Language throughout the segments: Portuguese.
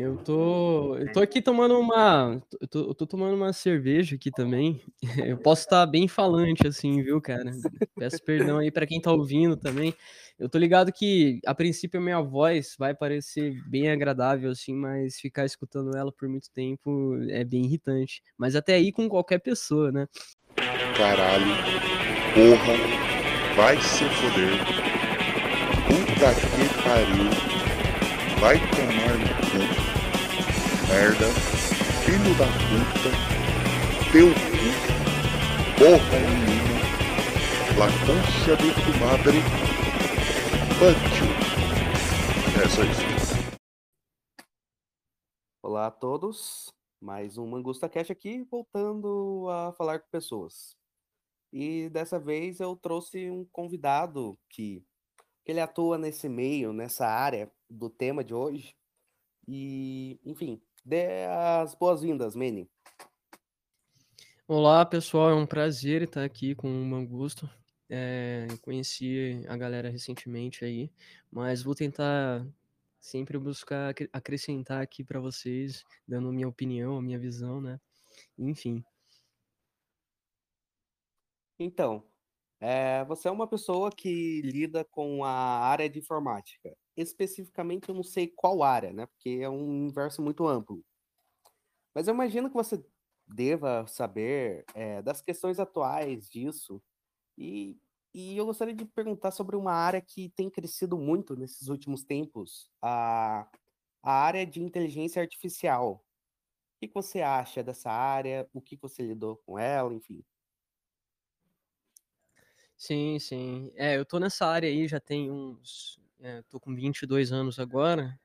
Eu tô, eu tô aqui tomando uma, eu tô, eu tô tomando uma cerveja aqui também. Eu posso estar bem falante assim, viu, cara? Peço perdão aí para quem tá ouvindo também. Eu tô ligado que a princípio a minha voz vai parecer bem agradável assim, mas ficar escutando ela por muito tempo é bem irritante. Mas até aí com qualquer pessoa, né? Caralho, porra, vai se foder. Puta que pariu, vai tomar no cu merda, filho da puta, teu cu, porra menina, la concha de tu madre, pancho. É só isso. Olá a todos, mais um Mangusta Cash aqui, voltando a falar com pessoas. E dessa vez eu trouxe um convidado que, que ele atua nesse meio, nessa área do tema de hoje. E, enfim, Dê as boas-vindas, Manny. Olá, pessoal. É um prazer estar aqui com o Mangusto. É, conheci a galera recentemente aí, mas vou tentar sempre buscar acrescentar aqui para vocês, dando minha opinião, minha visão, né? Enfim. Então, é, você é uma pessoa que lida com a área de informática especificamente eu não sei qual área, né? Porque é um universo muito amplo. Mas eu imagino que você deva saber é, das questões atuais disso. E, e eu gostaria de perguntar sobre uma área que tem crescido muito nesses últimos tempos, a, a área de inteligência artificial. O que você acha dessa área? O que você lidou com ela, enfim? Sim, sim. É, eu tô nessa área aí já tem uns é, tô com 22 anos agora,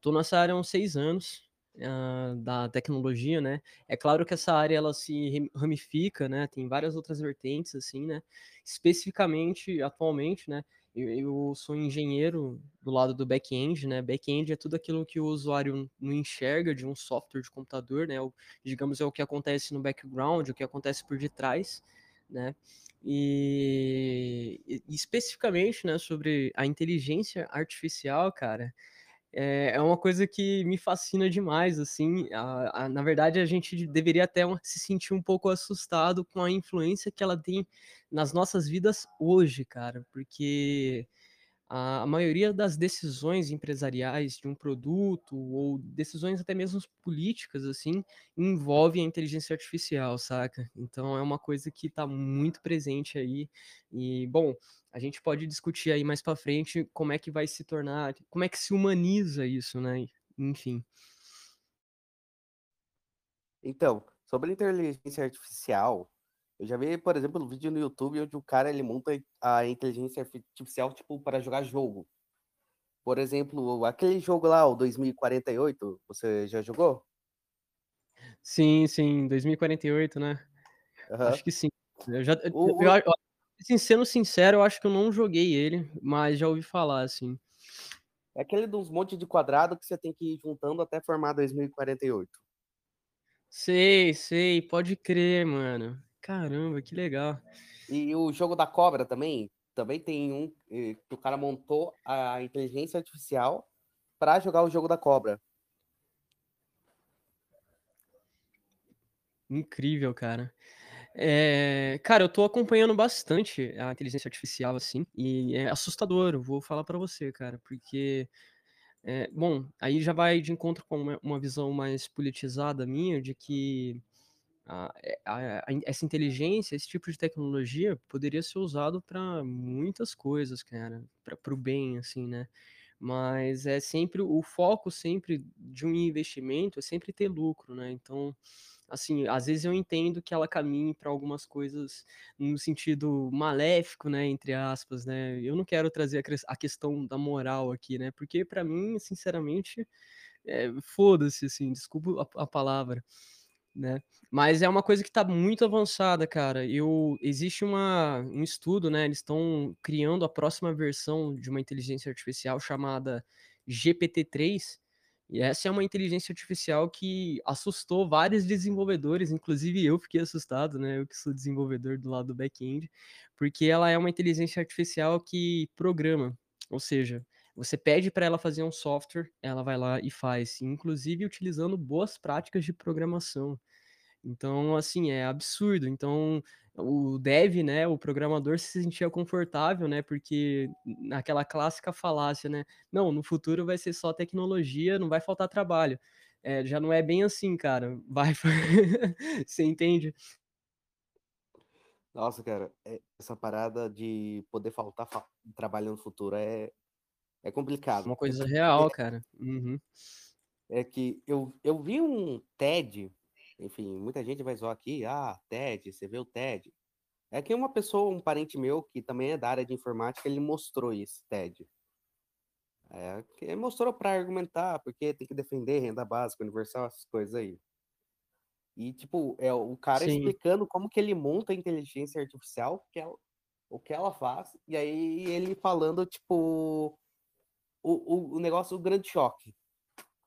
tô nessa área há uns seis anos, uh, da tecnologia, né? É claro que essa área ela se ramifica, né? Tem várias outras vertentes, assim, né? Especificamente, atualmente, né? Eu, eu sou engenheiro do lado do back-end, né? Back-end é tudo aquilo que o usuário não enxerga de um software de computador, né? O, digamos, é o que acontece no background, o que acontece por detrás, né? E, e, especificamente, né, sobre a inteligência artificial, cara, é, é uma coisa que me fascina demais, assim, a, a, na verdade a gente deveria até se sentir um pouco assustado com a influência que ela tem nas nossas vidas hoje, cara, porque a maioria das decisões empresariais de um produto ou decisões até mesmo políticas assim envolve a inteligência artificial, saca? Então é uma coisa que está muito presente aí e bom, a gente pode discutir aí mais para frente como é que vai se tornar, como é que se humaniza isso, né? Enfim. Então, sobre inteligência artificial, eu já vi, por exemplo, um vídeo no YouTube onde o cara ele monta a inteligência artificial tipo para jogar jogo. Por exemplo, aquele jogo lá, o 2048, você já jogou? Sim, sim, 2048, né? Uhum. Acho que sim. Eu já, o, eu, eu, assim, sendo sincero, eu acho que eu não joguei ele, mas já ouvi falar, assim. É aquele dos montes de quadrado que você tem que ir juntando até formar 2048. Sei, sei, pode crer, mano. Caramba, que legal. E o jogo da cobra também, também tem um eh, que o cara montou a inteligência artificial para jogar o jogo da cobra. Incrível, cara. É, cara, eu tô acompanhando bastante a inteligência artificial, assim, e é assustador, eu vou falar para você, cara, porque, é, bom, aí já vai de encontro com uma, uma visão mais politizada minha, de que é, a, a, essa inteligência, esse tipo de tecnologia poderia ser usado para muitas coisas, cara, para o bem, assim, né? Mas é sempre o foco sempre de um investimento é sempre ter lucro, né? Então, assim, às vezes eu entendo que ela caminhe para algumas coisas no sentido maléfico, né, entre aspas, né? Eu não quero trazer a, a questão da moral aqui, né? Porque para mim, sinceramente, é, foda-se, assim, desculpa a, a palavra né? Mas é uma coisa que está muito avançada, cara. Eu existe uma, um estudo, né? Eles estão criando a próxima versão de uma inteligência artificial chamada GPT-3. E essa é uma inteligência artificial que assustou vários desenvolvedores, inclusive eu fiquei assustado, né? Eu que sou desenvolvedor do lado do back-end, porque ela é uma inteligência artificial que programa, ou seja, Você pede para ela fazer um software, ela vai lá e faz, inclusive utilizando boas práticas de programação. Então, assim, é absurdo. Então, o dev, né, o programador se sentia confortável, né, porque naquela clássica falácia, né, não, no futuro vai ser só tecnologia, não vai faltar trabalho. É, já não é bem assim, cara. Vai, você entende? Nossa, cara, é- essa parada de poder faltar fa- trabalho no futuro é, é complicado. Uma coisa real, cara. Uhum. é que eu, eu vi um TED, enfim, muita gente vai zoar aqui, ah, TED, você vê o TED. É que uma pessoa, um parente meu, que também é da área de informática, ele mostrou esse TED. É, que ele mostrou para argumentar, porque tem que defender renda básica, universal, essas coisas aí. E, tipo, é o cara Sim, explicando como que ele monta a inteligência artificial, que ela, o que ela faz, e aí ele falando, tipo, o, o, o negócio do grande choque.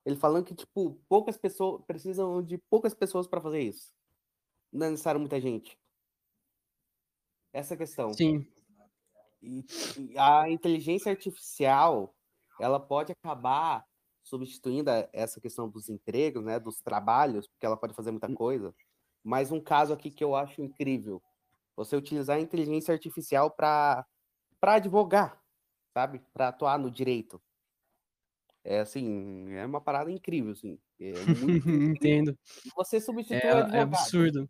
Ele falando que, tipo, poucas pessoas precisam de poucas pessoas para fazer isso. Não é necessário muita gente. Essa é questão. sim. E, e a inteligência artificial, ela pode acabar substituindo essa questão dos empregos, né, dos trabalhos, porque ela pode fazer muita coisa. Mas um caso aqui que eu acho incrível, você utilizar a inteligência artificial para para advogar, sabe? Para atuar no direito. É assim, é uma parada incrível, assim. É muito. Entendo. Você É, substitui o é advogado. absurdo.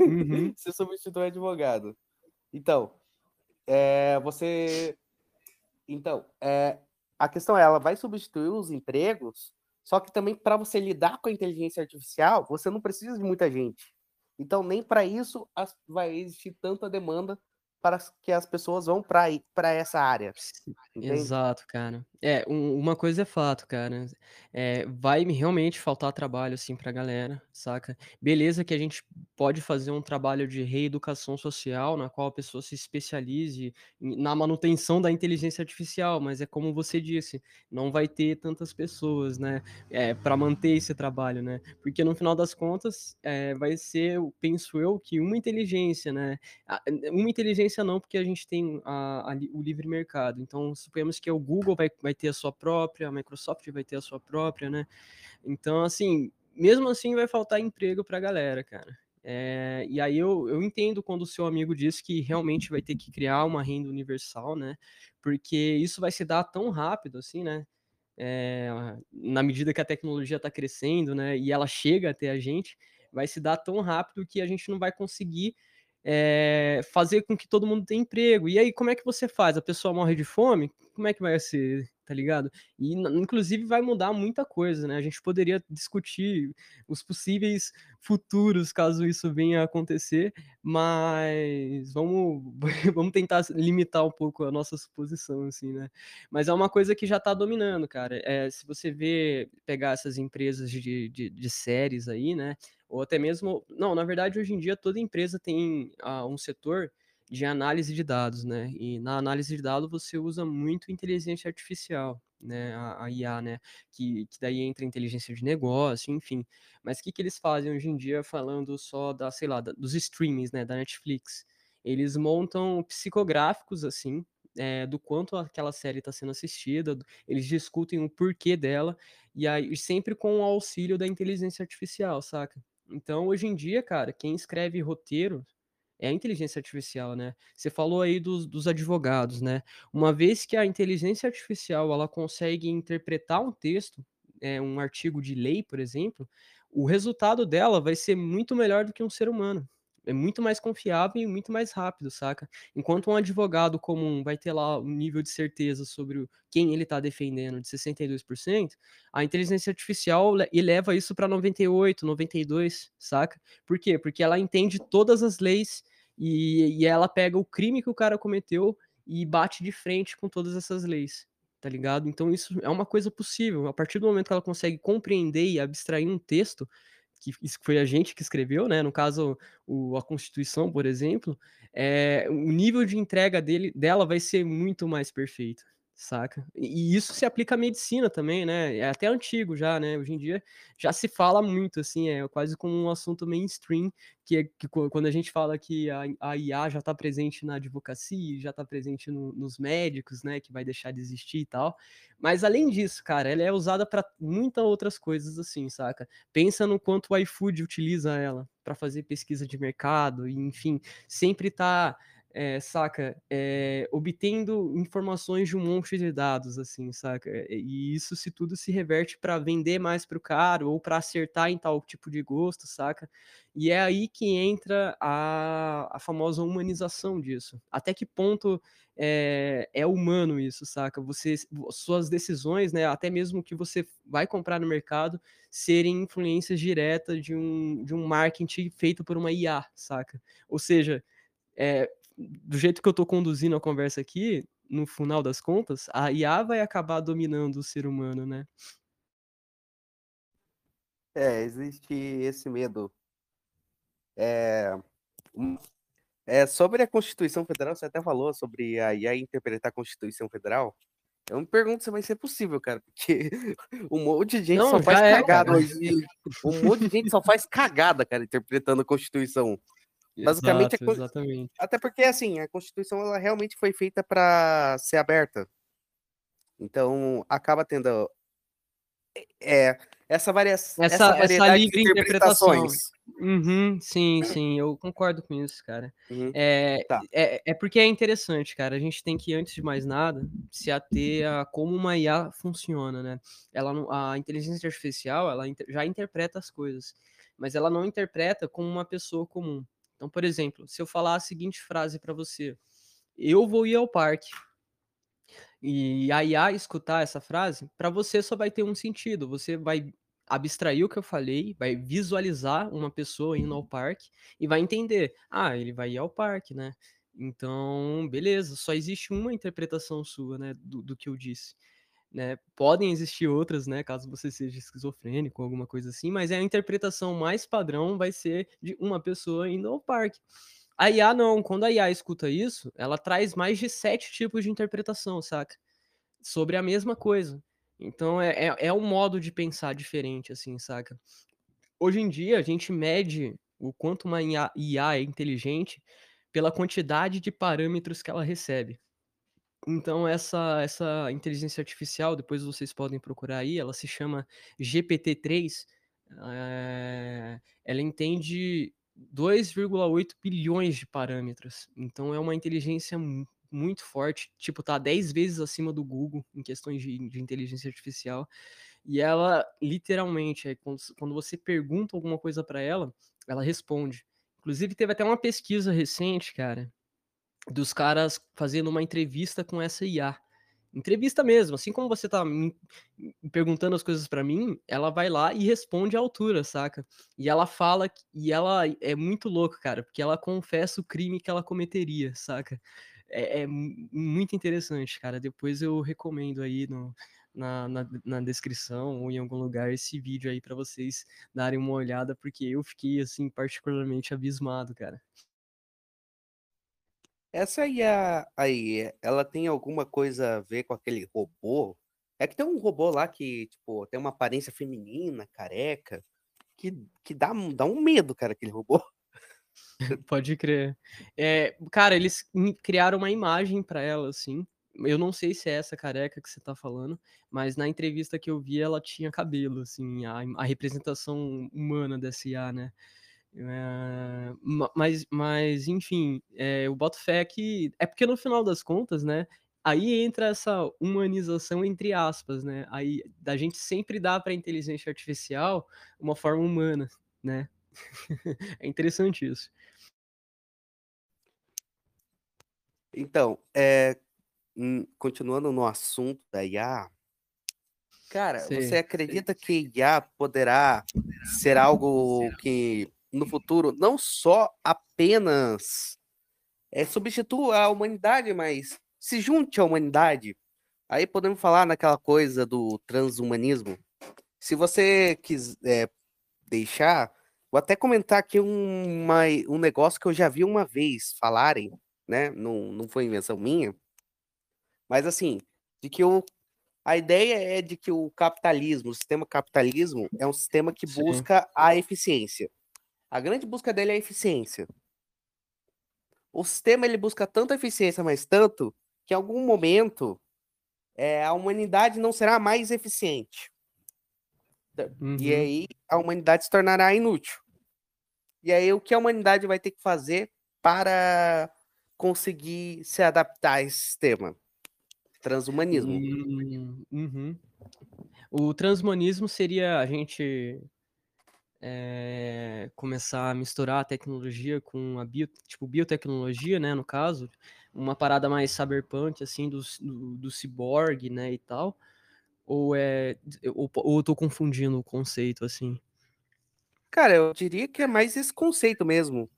Uhum. Você substitui o advogado. Então, é, você. Então, é, a questão é, ela vai substituir os empregos, só que também para você lidar com a inteligência artificial, você não precisa de muita gente. Então, nem para isso as- vai existir tanta demanda para que as pessoas vão para essa área, entende? exato, cara. É, um uma coisa é fato, cara, eh, vai me realmente faltar trabalho, assim, pra galera, saca. Beleza que a gente pode fazer um trabalho de reeducação social, na qual a pessoa se especialize na manutenção da inteligência artificial, mas é como você disse, não vai ter tantas pessoas, né, eh, pra manter esse trabalho, né. Porque no final das contas, eh, vai ser, penso eu, que uma inteligência, né, uma inteligência não, porque a gente tem a a o livre mercado, então suponhamos que o Google vai vai ter a sua própria, a Microsoft vai ter a sua própria, né. Então, assim, mesmo assim vai faltar emprego pra galera, cara. Eh, e aí eu eu entendo quando o seu amigo diz que realmente vai ter que criar uma renda universal, né, porque isso vai se dar tão rápido assim, né, eh, na medida que a tecnologia está crescendo, né, e ela chega até a gente, vai se dar tão rápido que a gente não vai conseguir, eh, fazer com que todo mundo tenha emprego. E aí, como é que você faz? A pessoa morre de fome? Como é que vai ser, tá ligado? E inclusive vai mudar muita coisa, né, a gente poderia discutir os possíveis futuros caso isso venha a acontecer, mas vamos vamos tentar limitar um pouco a nossa suposição, assim, né. Mas é uma coisa que já tá dominando, cara. Eh, se você ver pegar essas empresas de de de séries aí, né, ou até mesmo não, na verdade, hoje em dia toda empresa tem, ah, um setor de análise de dados, né, e na análise de dados você usa muito inteligência artificial, né, a a IA, né, que que daí entra inteligência de negócio, enfim. Mas o que que eles fazem hoje em dia falando só da, sei lá, da dos streamings, né, da Netflix? Eles montam psicográficos, assim, eh, do quanto aquela série está sendo assistida, eles discutem o porquê dela, e aí sempre com o auxílio da inteligência artificial, saca. Então, hoje em dia, cara, quem escreve roteiro é a inteligência artificial, né. Você falou aí dos dos advogados, né. Uma vez que a inteligência artificial, ela consegue interpretar um texto, eh, um artigo de lei, por exemplo, o resultado dela vai ser muito melhor do que um ser humano. É muito mais confiável e muito mais rápido, saca. Enquanto um advogado comum vai ter lá um nível de certeza sobre quem ele está defendendo de 62%, a inteligência artificial le eleva isso para 98, 92, saca. Por quê? Porque ela entende todas as leis e e ela pega o crime que o cara cometeu e bate de frente com todas essas leis, tá ligado. Então isso é uma coisa possível, a partir do momento que ela consegue compreender e abstrair um texto, que foi a gente que escreveu, né, no caso o a Constituição, por exemplo, eh, o nível de entrega dele dela vai ser muito mais perfeito. Saca? E isso se aplica à medicina também, né? É até antigo já, né? Hoje em dia já se fala muito, assim, é quase como um assunto mainstream, que, é, que quando a gente fala que a, a IA já está presente na advocacia, já está presente no, nos médicos, né? Que vai deixar de existir e tal. Mas além disso, cara, ela é usada para muitas outras coisas, assim, saca? Pensa no quanto o iFood utiliza ela para fazer pesquisa de mercado, e enfim, sempre tá é, saca, é, obtendo informações de um monte de dados, assim, saca? E isso se tudo se reverte para vender mais para o cara ou para acertar em tal tipo de gosto, saca? E é aí que entra a, a famosa humanização disso. Até que ponto é, é humano isso, saca? Você, suas decisões, né, até mesmo que você vai comprar no mercado, serem influências diretas de um, de um marketing feito por uma IA, saca? Ou seja, é, do jeito que eu estou conduzindo a conversa aqui, no final das contas, a IA vai acabar dominando o ser humano, né? É, existe esse medo. É, é, sobre a Constituição Federal, você até falou sobre a IA interpretar a Constituição Federal. Eu me pergunto se vai ser possível, cara, porque um monte de gente Não, só faz é, cagada hoje. Um monte de gente só faz cagada, cara, interpretando a Constituição. Basicamente, Exato, exatamente. até porque assim, a Constituição ela realmente foi feita para ser aberta. Então, acaba tendo é, essa, varia essa, essa, essa livre interpretação. Uhum, sim, sim, eu concordo com isso, cara. Uhum. É, tá. é, é porque é interessante, cara. A gente tem que, antes de mais nada, se ater a como uma IA funciona, né? Ela, a inteligência artificial, ela já interpreta as coisas, mas ela não interpreta como uma pessoa comum. Então, por exemplo, se eu falar a seguinte frase para você: Eu vou ir ao parque. E a IA escutar essa frase, para você só vai ter um sentido. Você vai abstrair o que eu falei, vai visualizar uma pessoa indo ao parque e vai entender: ah, ele vai ir ao parque, né? Então, beleza, só existe uma interpretação sua, né, do, do que eu disse. Né? Podem existir outras, né, caso você seja esquizofrênico, alguma coisa assim, mas a interpretação mais padrão vai ser de uma pessoa indo ao parque. A IA não, quando a IA escuta isso, ela traz mais de sete tipos de interpretação, saca? Sobre a mesma coisa. Então é, é, é um modo de pensar diferente, assim, saca? Hoje em dia a gente mede o quanto uma IA é inteligente pela quantidade de parâmetros que ela recebe. Então essa essa inteligência artificial, depois vocês podem procurar aí, ela se chama GPT-3, eh, ela entende 2,8 bilhões de parâmetros. Então é uma inteligência muito forte, tipo, tá 10 vezes acima do Google em questões de, de inteligência artificial. E ela, literalmente, é, quando, quando você pergunta alguma coisa para ela, ela responde. Inclusive, teve até uma pesquisa recente, cara, dos caras fazendo uma entrevista com essa IA. Entrevista mesmo, assim como você tá perguntando as coisas para mim, ela vai lá e responde à altura, saca? E ela fala, e ela é muito louco, cara, porque ela confessa o crime que ela cometeria, saca? É, é muito interessante, cara. Depois eu recomendo aí no, na, na, na, descrição ou em algum lugar esse vídeo aí para vocês darem uma olhada, porque eu fiquei, assim, particularmente abismado, cara. Essa aí, a, aí, ela tem alguma coisa a ver com aquele robô? É que tem um robô lá que, tipo, tem uma aparência feminina, careca, que, que dá, dá um medo, cara, aquele robô. Pode crer. É, cara, eles criaram uma imagem para ela, assim. Eu não sei se é essa careca que você tá falando, mas na entrevista que eu vi, ela tinha cabelo, assim, a, a representação humana dessa IA, né? É, mas, mas, enfim, é, eu boto fé que. É porque no final das contas, né? Aí entra essa humanização entre aspas, né? Aí da gente sempre dá para a inteligência artificial uma forma humana, né? é interessante isso. Então, é, continuando no assunto da IA, cara, Sim. você acredita que IA poderá ser algo que no futuro não só apenas é, substitua a humanidade, mas se junte à humanidade. Aí podemos falar naquela coisa do transhumanismo. Se você quiser deixar, vou até comentar aqui uma, um negócio que eu já vi uma vez falarem, né? Não, não foi invenção minha. Mas assim, de que o, a ideia é de que o capitalismo, o sistema capitalismo, é um sistema que Sim. busca a eficiência. A grande busca dele é a eficiência. O sistema ele busca tanta eficiência, mas tanto, que em algum momento é, a humanidade não será mais eficiente. Uhum. E aí a humanidade se tornará inútil. E aí o que a humanidade vai ter que fazer para conseguir se adaptar a esse sistema? Transhumanismo. Hum, uhum. O transhumanismo seria a gente eh, começar a misturar a tecnologia com a bio, tipo, biotecnologia, né, no caso, uma parada mais cyberpunk, assim, do, do, do cyborg, né, e tal, ou é, ou, ou eu tô confundindo o conceito, assim? Cara, eu diria que é mais esse conceito mesmo.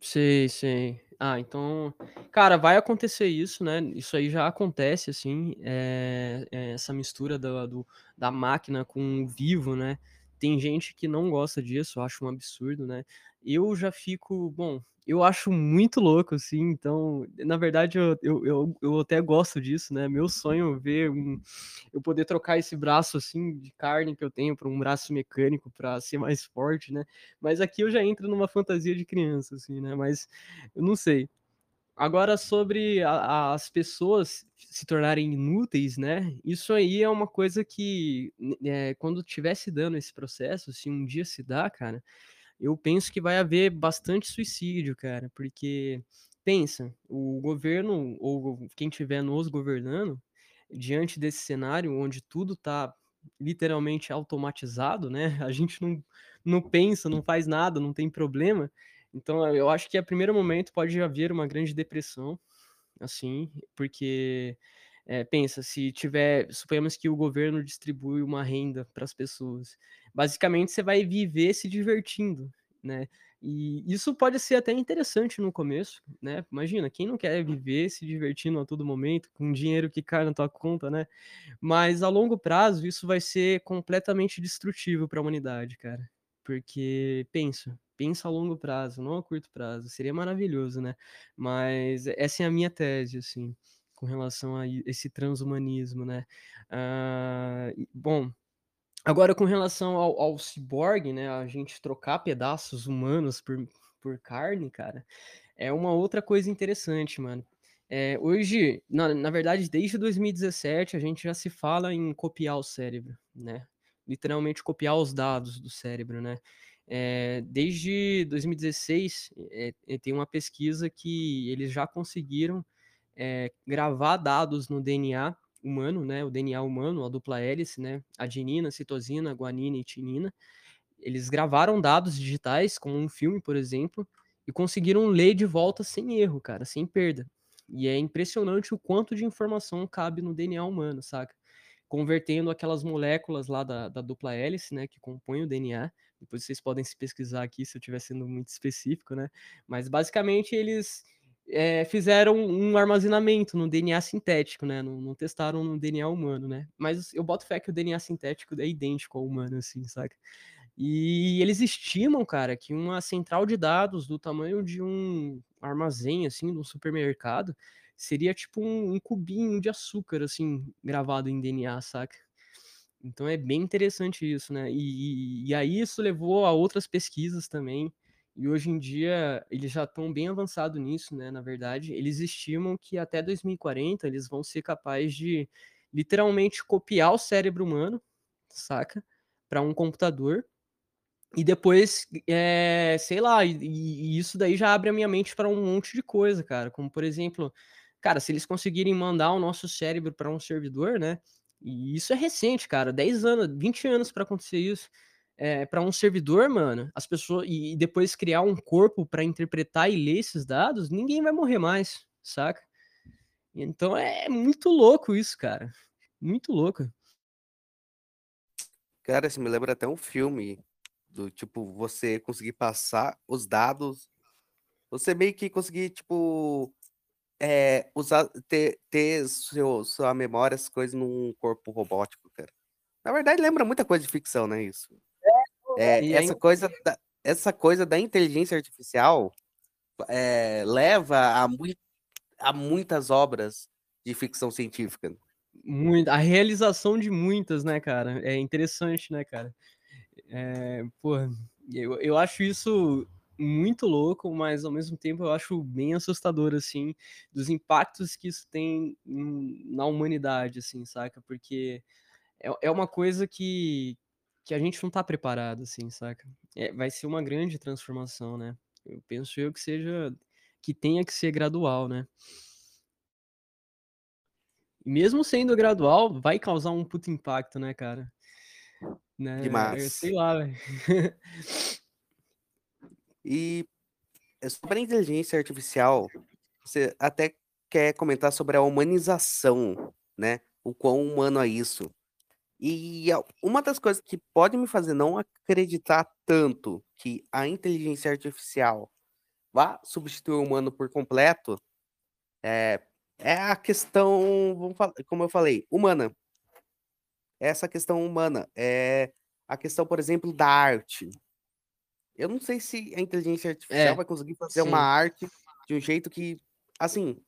Sei, sei. Ah, então, cara, vai acontecer isso, né? Isso aí já acontece, assim, é, é, essa mistura da, do- da máquina com o vivo, né? Tem gente que não gosta disso, acho um absurdo, né? Eu já fico, bom, eu acho muito louco, assim, então, na verdade, eu, eu, eu, eu até gosto disso, né? Meu sonho é ver um, eu poder trocar esse braço, assim, de carne que eu tenho para um braço mecânico para ser mais forte, né? Mas aqui eu já entro numa fantasia de criança, assim, né? Mas eu não sei. Agora, sobre a- as pessoas se tornarem inúteis, né? Isso aí é uma coisa que, é, quando estiver se dando esse processo, se um dia se dá, cara, eu penso que vai haver bastante suicídio, cara, porque pensa, o governo ou quem estiver nos governando, diante desse cenário onde tudo tá literalmente automatizado, né? A gente não, não pensa, não faz nada, não tem problema. Então, eu acho que a primeiro momento pode haver uma grande depressão, assim, porque é, pensa, se tiver, suponhamos que o governo distribui uma renda para as pessoas, basicamente você vai viver se divertindo, né? E isso pode ser até interessante no começo, né? Imagina, quem não quer viver se divertindo a todo momento, com dinheiro que cai na tua conta, né? Mas a longo prazo isso vai ser completamente destrutivo para a humanidade, cara. Porque pensa, pensa a longo prazo, não a curto prazo. Seria maravilhoso, né? Mas essa é a minha tese, assim, com relação a esse transhumanismo, né? E- bom, agora com relação ao, ao ciborgue, né? A gente trocar pedaços humanos por, por carne, cara, é uma outra coisa interessante, mano. É, hoje, na, na verdade, desde 2017, a gente já se fala em copiar o cérebro, né? Literalmente copiar os dados do cérebro, né? É, desde 2016, é, é, tem uma pesquisa que eles já conseguiram é, gravar dados no DNA humano, né? O DNA humano, a dupla hélice, né? Adenina, citosina, guanina e tinina. Eles gravaram dados digitais, como um filme, por exemplo, e conseguiram ler de volta sem erro, cara, sem perda. E é impressionante o quanto de informação cabe no DNA humano, saca? Convertendo aquelas moléculas lá da, da dupla hélice, né, que compõem o DNA. Depois vocês podem se pesquisar aqui se eu estiver sendo muito específico, né? Mas basicamente eles é, fizeram um armazenamento no DNA sintético, né? Não, não, testaram no DNA humano, né? Mas eu boto fé que o DNA sintético é idêntico ao humano, assim, saca? E eles estimam, cara, que uma central de dados do tamanho de um armazém, assim, de um supermercado, seria tipo um, um cubinho de açúcar, assim, gravado em DNA, saca? Então é bem interessante isso, né? E, e, e aí isso levou a outras pesquisas também. E hoje em dia eles já estão bem avançados nisso, né? Na verdade, eles estimam que até 2040 eles vão ser capazes de literalmente copiar o cérebro humano, saca? Para um computador e depois, é, sei lá, e, e, isso daí já abre a minha mente para um monte de coisa, cara. Como, por exemplo, cara, se eles conseguirem mandar o nosso cérebro para um servidor, né? E isso é recente, cara, 10 anos, 20 anos para acontecer isso. É, para um servidor, mano, as pessoas e, depois criar um corpo para interpretar e ler esses dados, ninguém vai morrer mais, saca? Então é muito louco isso, cara. Muito louco. Cara, isso me lembra até um filme do tipo você conseguir passar os dados, você meio que conseguir tipo é, usar ter, ter seu, sua memória, as coisas num corpo robótico, cara. Na verdade, lembra muita coisa de ficção, né? Isso. É, E essa aí- coisa da, essa coisa da inteligência artificial é, leva a, mui- a muitas obras de ficção científica. Muito, a realização de muitas, né, cara? É interessante, né, cara? É, porra, eu, eu acho isso muito louco, mas ao mesmo tempo eu acho bem assustador, assim, dos impactos que isso tem na humanidade, assim, saca? Porque é, é uma coisa que, que a gente não tá preparado, assim, saca? É, vai ser uma grande transformação, né? Eu penso eu que seja, que tenha que ser gradual, né? Mesmo sendo gradual, vai causar um puto impacto, né, cara? Né? Demais. Sei lá, velho. E é sobre a inteligência artificial, você até quer comentar sobre a humanização, né? O quão humano é isso. E uma das coisas que pode me fazer não acreditar tanto que a inteligência artificial vá substituir o humano por completo é, é a questão, como eu falei, humana. Essa questão humana é a questão, por exemplo, da arte. Eu não sei se a inteligência artificial É, vai conseguir fazer uma sim. arte de um jeito que, assim,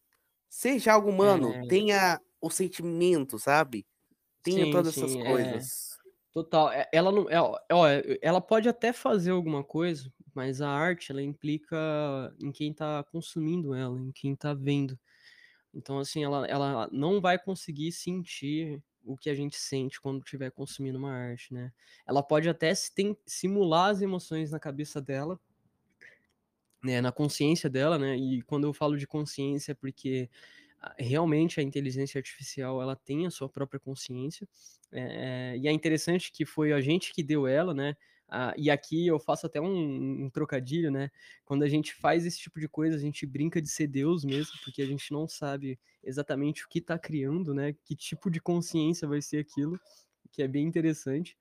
seja algo humano, É, tenha o sentimento, sabe? Tenha sim, todas essas sim, é. coisas. Total. É, Ela não, é, ó, ó, ela pode até fazer alguma coisa, mas a arte, ela implica em quem tá consumindo ela, em quem tá vendo. Então, assim, ela, ela não vai conseguir sentir o que a gente sente quando estiver consumindo uma arte, né? Ela pode até simular as emoções na cabeça dela, né, na consciência dela, né? E quando eu falo de consciência, é porque ah, realmente a inteligência artificial ela tem a sua própria consciência, é, e é interessante que foi a gente que deu ela, né? Ah, e aqui eu faço até um, um trocadilho, né? Quando a gente faz esse tipo de coisa, a gente brinca de ser Deus mesmo, porque a gente não sabe exatamente o que está criando, né? Que tipo de consciência vai ser aquilo, que é bem interessante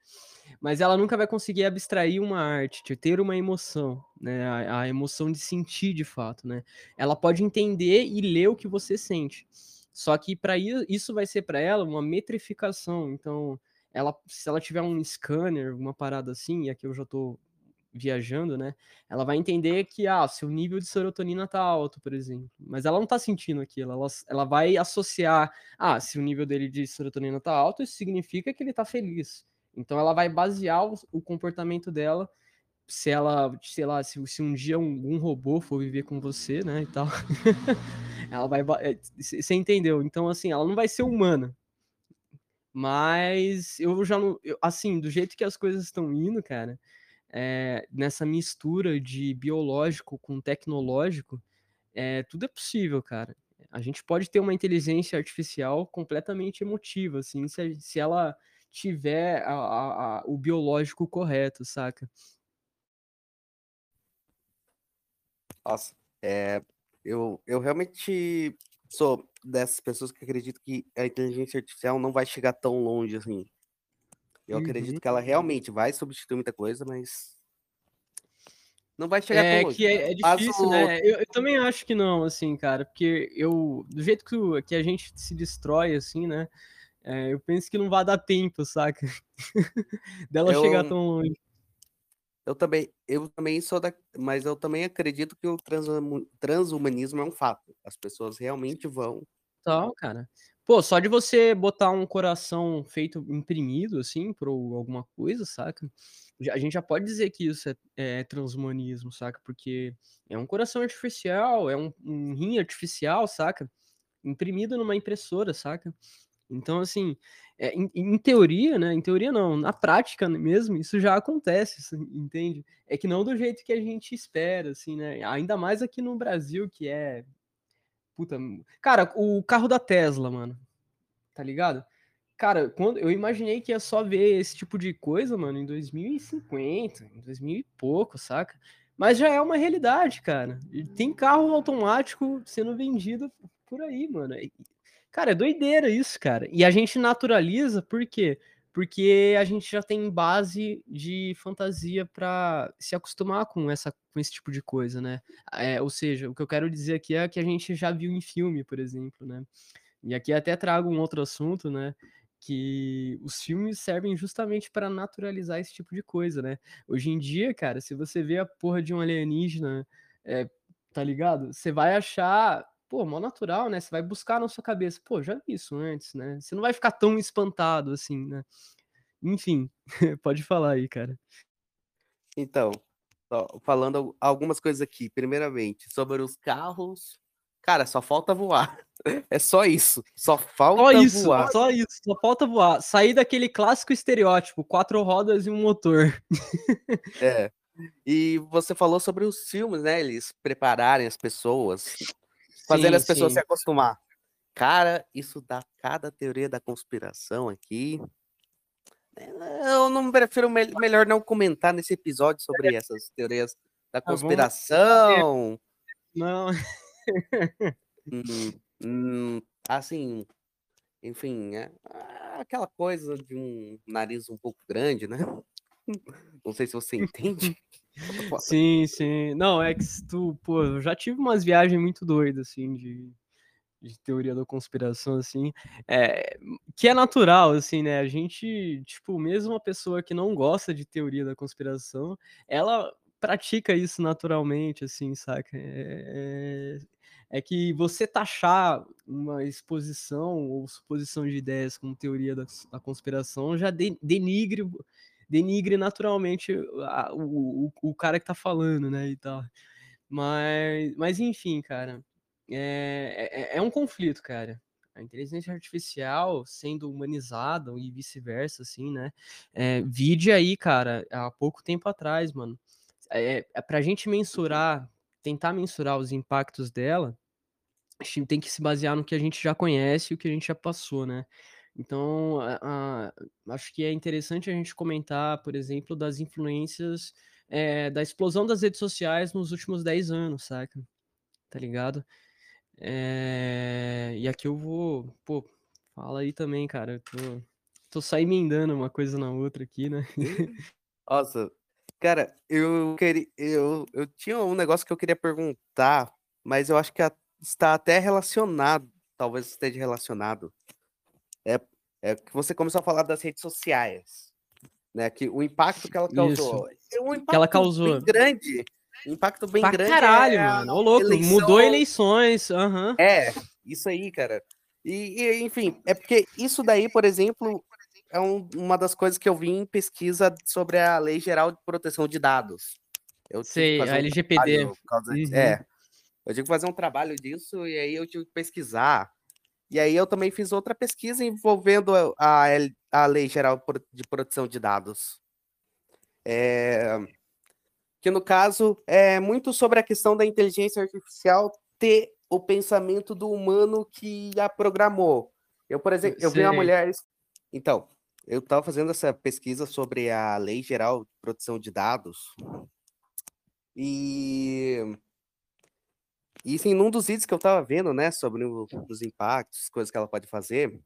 mas ela nunca vai conseguir abstrair uma arte, ter uma emoção, né? A, a emoção de sentir de fato, né? Ela pode entender e ler o que você sente. Só que para isso vai ser para ela uma metrificação. Então, ela, se ela tiver um scanner, uma parada assim, e aqui eu já estou viajando, né? Ela vai entender que ah, seu nível de serotonina tá alto, por exemplo. Mas ela não tá sentindo aquilo. Ela, ela vai associar, ah, se o nível dele de serotonina tá alto, isso significa que ele tá feliz. Então ela vai basear o, o comportamento dela se ela, sei lá, se, se um dia um, um, robô for viver com você, né, e tal, ela vai, você entendeu? Então, assim, ela não vai ser humana, mas eu já não, eu, assim, do jeito que as coisas estão indo, cara, é, nessa mistura de biológico com tecnológico, é, tudo é possível, cara. A gente pode ter uma inteligência artificial completamente emotiva, assim, se, se ela tiver a, a, a, o biológico correto, saca? Nossa, é, eu, eu realmente sou dessas pessoas que acreditam que a inteligência artificial não vai chegar tão longe assim. Eu uhum. acredito que ela realmente vai substituir muita coisa, mas não vai chegar é tão longe. Que é, é difícil, o... né? Eu, eu, também acho que não, assim, cara, porque eu, do jeito que, que a gente se destrói, assim, né? É, eu penso que não vai dar tempo, saca? Dela eu, chegar tão longe. Eu também, eu também sou da, mas eu também acredito que o trans, transhumanismo é um fato. As pessoas realmente vão. Tal, cara. Pô, só de você botar um coração feito imprimido assim por alguma coisa, saca? A gente já pode dizer que isso é, é transhumanismo, saca? Porque é um coração artificial, é um, um rim artificial, saca? Imprimido numa impressora, saca? Então, assim, é, em, em, teoria, né? Em teoria não, na prática mesmo, isso já acontece, entende? É que não do jeito que a gente espera, assim, né? Ainda mais aqui no Brasil, que é. Puta. Cara, o carro da Tesla, mano. Tá ligado? Cara, quando eu imaginei que ia só ver esse tipo de coisa, mano, em 2050, em 2000 e pouco, saca? Mas já é uma realidade, cara. Tem carro automático sendo vendido por aí, mano. Cara, é doideira isso, cara. E a gente naturaliza, por quê? Porque a gente já tem base de fantasia para se acostumar com, essa, com esse tipo de coisa, né? É, ou seja, o que eu quero dizer aqui é que a gente já viu em filme, por exemplo, né? E aqui até trago um outro assunto, né? Que os filmes servem justamente para naturalizar esse tipo de coisa, né? Hoje em dia, cara, se você vê a porra de um alienígena, é, tá ligado? Você vai achar pô, mó natural, né? Você vai buscar na sua cabeça, pô, já vi isso antes, né? Você não vai ficar tão espantado assim, né? Enfim, pode falar aí, cara. Então, falando algumas coisas aqui. Primeiramente, sobre os carros. Cara, só falta voar. É só isso. Só falta só isso, voar. Só isso, só falta voar. Sair daquele clássico estereótipo, quatro rodas e um motor. É. E você falou sobre os filmes, né? Eles prepararem as pessoas, fazendo sim, as pessoas sim. se acostumar. Cara, isso dá cada teoria da conspiração aqui. Eu não prefiro melhor não comentar nesse episódio sobre essas teorias da tá conspiração. Não. hum, hum, assim, enfim, é aquela coisa de um nariz um pouco grande, né? Não sei se você entende. Sim, sim. Não, é que tu, pô, eu já tive umas viagens muito doidas, assim, de de teoria da conspiração, assim, é, que é natural, assim, né? A gente, tipo, mesmo uma pessoa que não gosta de teoria da conspiração, ela pratica isso naturalmente, assim, saca? É, é, é que você taxar uma exposição ou suposição de ideias como teoria da, da conspiração já de, denigre denigre naturalmente a, o, o, o cara que tá falando, né, e tal. Mas, mas enfim, cara, é, é, é um conflito, cara. A inteligência artificial sendo humanizada e vice-versa, assim, né? É, vide aí, cara, há pouco tempo atrás, mano. É, é, pra gente mensurar, tentar mensurar os impactos dela, a gente tem que se basear no que a gente já conhece e o que a gente já passou, né? Então, a, a, acho que é interessante a gente comentar, por exemplo, das influências é, da explosão das redes sociais nos últimos 10 anos, saca? Tá ligado? É... E aqui eu vou, pô, fala aí também, cara. Eu tô, tô só emendando uma coisa na outra aqui, né? Nossa, cara, eu queria, eu, eu tinha um negócio que eu queria perguntar, mas eu acho que está até relacionado, talvez esteja relacionado. É, é que você começou a falar das redes sociais, né? Que o impacto que ela causou, Isso. É um impacto que ela causou grande Impacto bem pra grande. Caralho, é mano. Ô, louco, eleição... mudou eleições. Uhum. É, isso aí, cara. E, e, enfim, é porque isso daí, por exemplo, é um, uma das coisas que eu vi em pesquisa sobre a Lei Geral de Proteção de Dados. Eu Sei, a LGPD. Um uhum. É. Eu tive que fazer um trabalho disso e aí eu tive que pesquisar. E aí eu também fiz outra pesquisa envolvendo a, a Lei Geral de Proteção de Dados. É, que no caso é muito sobre a questão da inteligência artificial ter o pensamento do humano que a programou. Eu, por exemplo, eu vi uma mulher. Então, eu estava fazendo essa pesquisa sobre a Lei Geral de Proteção de Dados. E. E sim, num dos vídeos que eu estava vendo, né, sobre o, os impactos, coisas que ela pode fazer,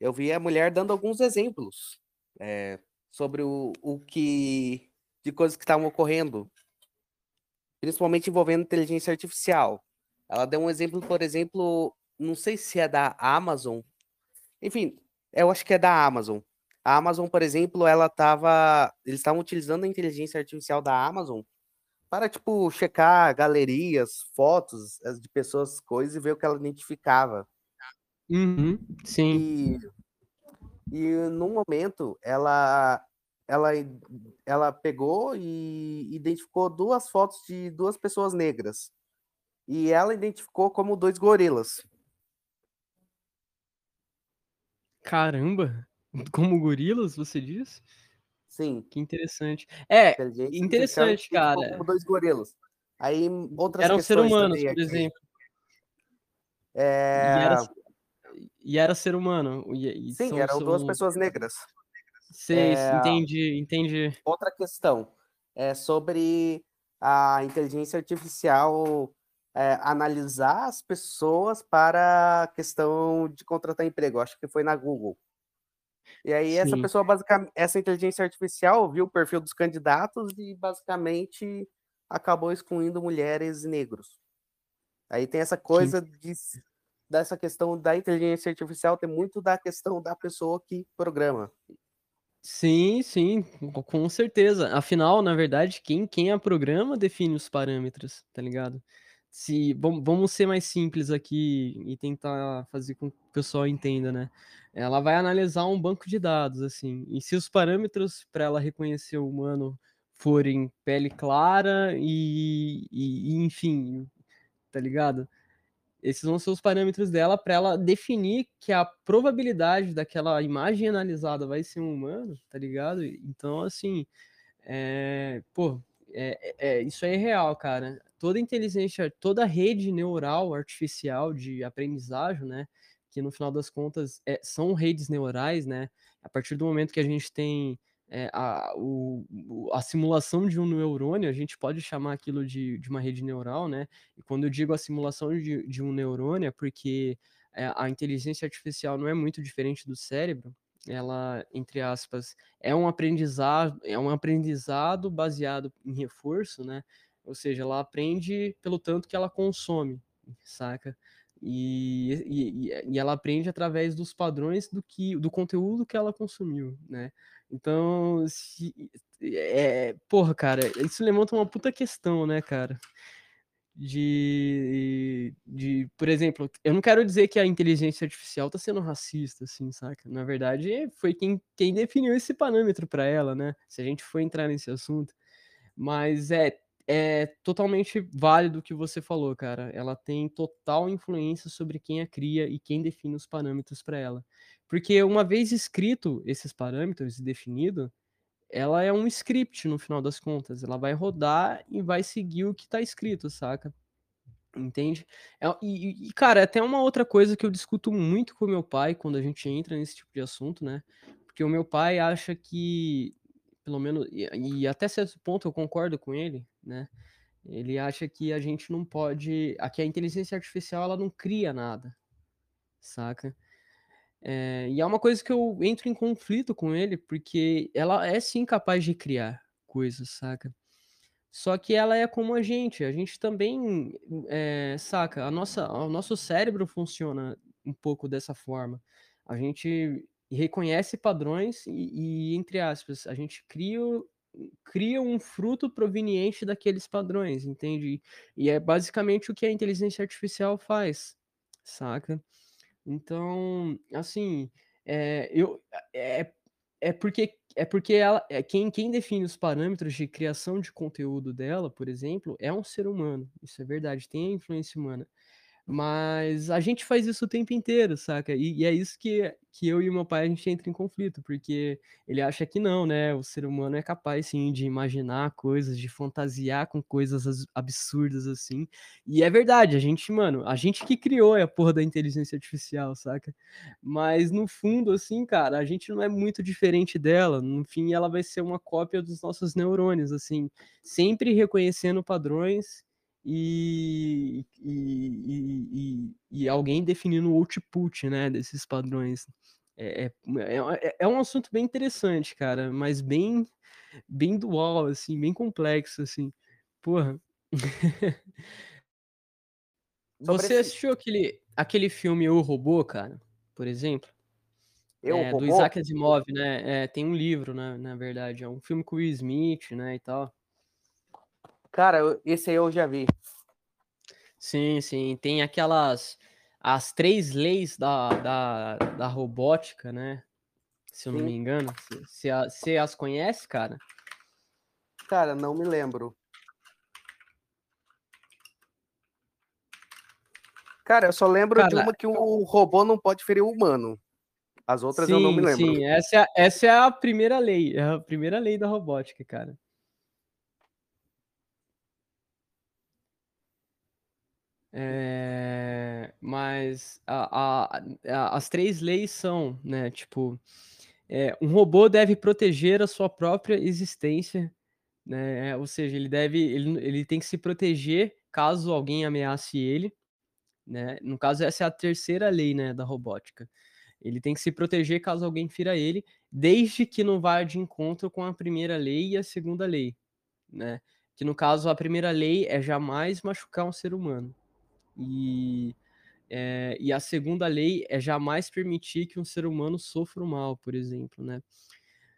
eu vi a mulher dando alguns exemplos é, sobre o, o que de coisas que estavam ocorrendo, principalmente envolvendo inteligência artificial. Ela deu um exemplo, por exemplo, não sei se é da Amazon. Enfim, eu acho que é da Amazon. A Amazon, por exemplo, ela estava, eles estavam utilizando a inteligência artificial da Amazon para tipo checar galerias, fotos de pessoas, coisas e ver o que ela identificava. Uhum, sim. E, e no momento ela ela, ela pegou e identificou duas fotos de duas pessoas negras. E ela identificou como dois gorilas. Caramba! Como gorilas, você diz? Sim. Que interessante. É, interessante, cara. Como dois gorilas. Aí outras Eram ser humanos, por exemplo. É... E, era, e era ser humano. E, e Sim, são, eram são... duas pessoas negras. Sei, é, entendi, entendi. Outra questão é sobre a inteligência artificial é, analisar as pessoas para a questão de contratar emprego. Acho que foi na Google. E aí Sim. essa pessoa basicamente, essa inteligência artificial viu o perfil dos candidatos e basicamente acabou excluindo mulheres e negros. Aí tem essa coisa de, dessa questão da inteligência artificial, tem muito da questão da pessoa que programa. Sim, sim, com certeza. Afinal, na verdade, quem quem a programa define os parâmetros, tá ligado? Se vamos, ser mais simples aqui e tentar fazer com que o pessoal entenda, né? Ela vai analisar um banco de dados, assim, e se os parâmetros para ela reconhecer o humano forem pele clara e, e, e enfim, tá ligado? Esses vão ser os parâmetros dela para ela definir que a probabilidade daquela imagem analisada vai ser um humano, tá ligado? Então, assim, é, pô, é, é, isso é real, cara. Toda inteligência, toda rede neural artificial de aprendizagem, né? Que no final das contas é, são redes neurais, né? A partir do momento que a gente tem é, a, o, a simulação de um neurônio, a gente pode chamar aquilo de, de uma rede neural, né? E quando eu digo a simulação de, de um neurônio, é porque é, a inteligência artificial não é muito diferente do cérebro. Ela, entre aspas, é um aprendizado, é um aprendizado baseado em reforço, né? Ou seja, ela aprende pelo tanto que ela consome, saca? E, e, e, ela aprende através dos padrões do que do conteúdo que ela consumiu, né? Então, se, é, porra, cara, isso levanta uma puta questão, né, cara? De, de, por exemplo, eu não quero dizer que a inteligência artificial tá sendo racista, assim, saca? Na verdade, foi quem, quem definiu esse parâmetro para ela, né? Se a gente for entrar nesse assunto. Mas é, é totalmente válido o que você falou, cara. Ela tem total influência sobre quem a cria e quem define os parâmetros para ela. Porque uma vez escrito esses parâmetros e definido, ela é um script no final das contas. Ela vai rodar e vai seguir o que está escrito, saca? Entende? É, e, e, cara, até uma outra coisa que eu discuto muito com meu pai quando a gente entra nesse tipo de assunto, né? Porque o meu pai acha que, pelo menos, e, e até certo ponto eu concordo com ele, né? Ele acha que a gente não pode. Aqui a inteligência artificial ela não cria nada, saca? É, e é uma coisa que eu entro em conflito com ele, porque ela é sim capaz de criar coisas, saca? Só que ela é como a gente, a gente também, é, saca? A nossa, o nosso cérebro funciona um pouco dessa forma. A gente reconhece padrões e, e entre aspas, a gente cria, cria um fruto proveniente daqueles padrões, entende? E é basicamente o que a inteligência artificial faz, saca? Então, assim, é, eu, é, é porque é porque ela, é quem, quem define os parâmetros de criação de conteúdo dela, por exemplo, é um ser humano. Isso é verdade, tem a influência humana. Mas a gente faz isso o tempo inteiro, saca? E, e, é isso que, que eu e meu pai a gente entra em conflito, porque ele acha que não, né? O ser humano é capaz, sim, de imaginar coisas, de fantasiar com coisas absurdas assim. E é verdade, a gente, mano, a gente que criou a porra da inteligência artificial, saca? Mas no fundo, assim, cara, a gente não é muito diferente dela. No fim, ela vai ser uma cópia dos nossos neurônios, assim, sempre reconhecendo padrões e, e, e, e, alguém definindo o output né, desses padrões. É, é, é, é, um assunto bem interessante, cara, mas bem, bem dual, assim, bem complexo, assim. Porra. Você assistiu aquele, aquele filme O Robô, cara, por exemplo? Eu, é, do Isaac Asimov, né? É, tem um livro, né, na verdade. É um filme com o Will Smith, né, e tal. Cara, esse aí eu já vi. Sim, sim. Tem aquelas. As três leis da, da, da robótica, né? Se eu não me engano. Você as conhece, cara? Cara, não me lembro. Cara, eu só lembro cara, de uma que o robô não pode ferir o humano. As outras sim, eu não me lembro. Sim, essa é, essa é a primeira lei. É a primeira lei da robótica, cara. É, mas a, a, a, as três leis são, né? Tipo, é, um robô deve proteger a sua própria existência, né? Ou seja, ele deve, ele, ele tem que se proteger caso alguém ameace ele, né? No caso, essa é a terceira lei, né, da robótica. Ele tem que se proteger caso alguém fira ele, desde que não vá de encontro com a primeira lei e a segunda lei, né? Que no caso a primeira lei é jamais machucar um ser humano. E, é, e a segunda lei é jamais permitir que um ser humano sofra o mal, por exemplo, né?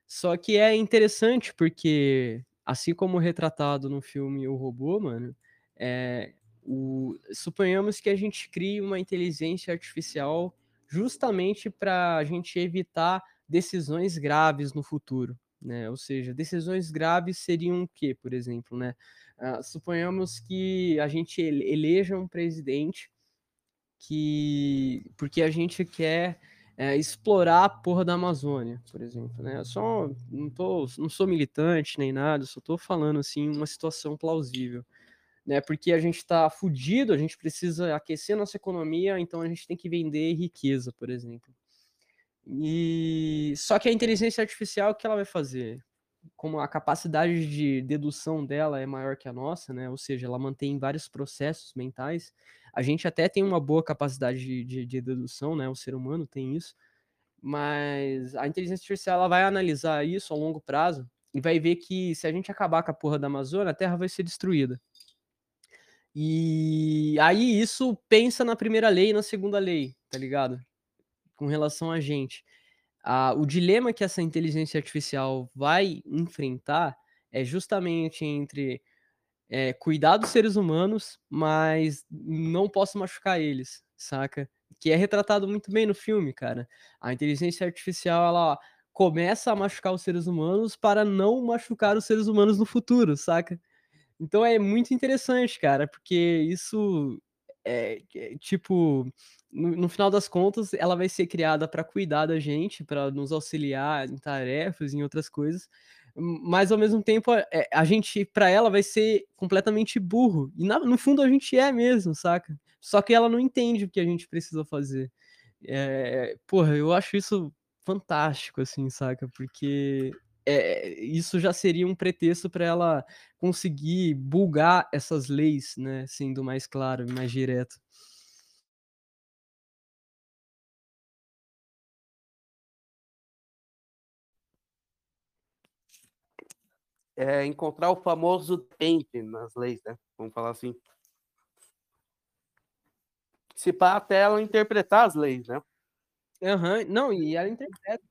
Só que é interessante porque, assim como retratado no filme O Robô, mano, é, O, suponhamos que a gente crie uma inteligência artificial justamente para a gente evitar decisões graves no futuro, né? Ou seja, decisões graves seriam o quê, por exemplo, né? Uh, suponhamos que a gente eleja um presidente que porque a gente quer é, explorar a porra da Amazônia, por exemplo, né? Eu só não tô, não sou militante nem nada, só tô falando assim uma situação plausível, né? Porque a gente está fudido, a gente precisa aquecer nossa economia, então a gente tem que vender riqueza, por exemplo. E só que a inteligência artificial o que ela vai fazer? Como a capacidade de dedução dela é maior que a nossa, né? Ou seja, ela mantém vários processos mentais. A gente até tem uma boa capacidade de, de, de dedução, né? O ser humano tem isso. Mas a inteligência artificial ela vai analisar isso a longo prazo e vai ver que se a gente acabar com a porra da Amazônia, a Terra vai ser destruída. E aí isso pensa na primeira lei e na segunda lei, tá ligado? Com relação a gente. Ah, o dilema que essa inteligência artificial vai enfrentar é justamente entre é, cuidar dos seres humanos, mas não posso machucar eles, saca? Que é retratado muito bem no filme, cara. A inteligência artificial, ela começa a machucar os seres humanos para não machucar os seres humanos no futuro, saca? Então é muito interessante, cara, porque isso é, é tipo, no, final das contas, ela vai ser criada para cuidar da gente, para nos auxiliar em tarefas, em outras coisas, mas ao mesmo tempo é, a gente, para ela, vai ser completamente burro. E na, no fundo a gente é mesmo, saca? Só que ela não entende o que a gente precisa fazer. É, porra, eu acho isso fantástico, assim, saca? Porque é, isso já seria um pretexto para ela conseguir bulgar essas leis, né? Sendo mais claro e mais direto. É encontrar o famoso tempo nas leis, né? Vamos falar assim. Se pá, até ela interpretar as leis, né? Uhum. Não, e ela interpreta,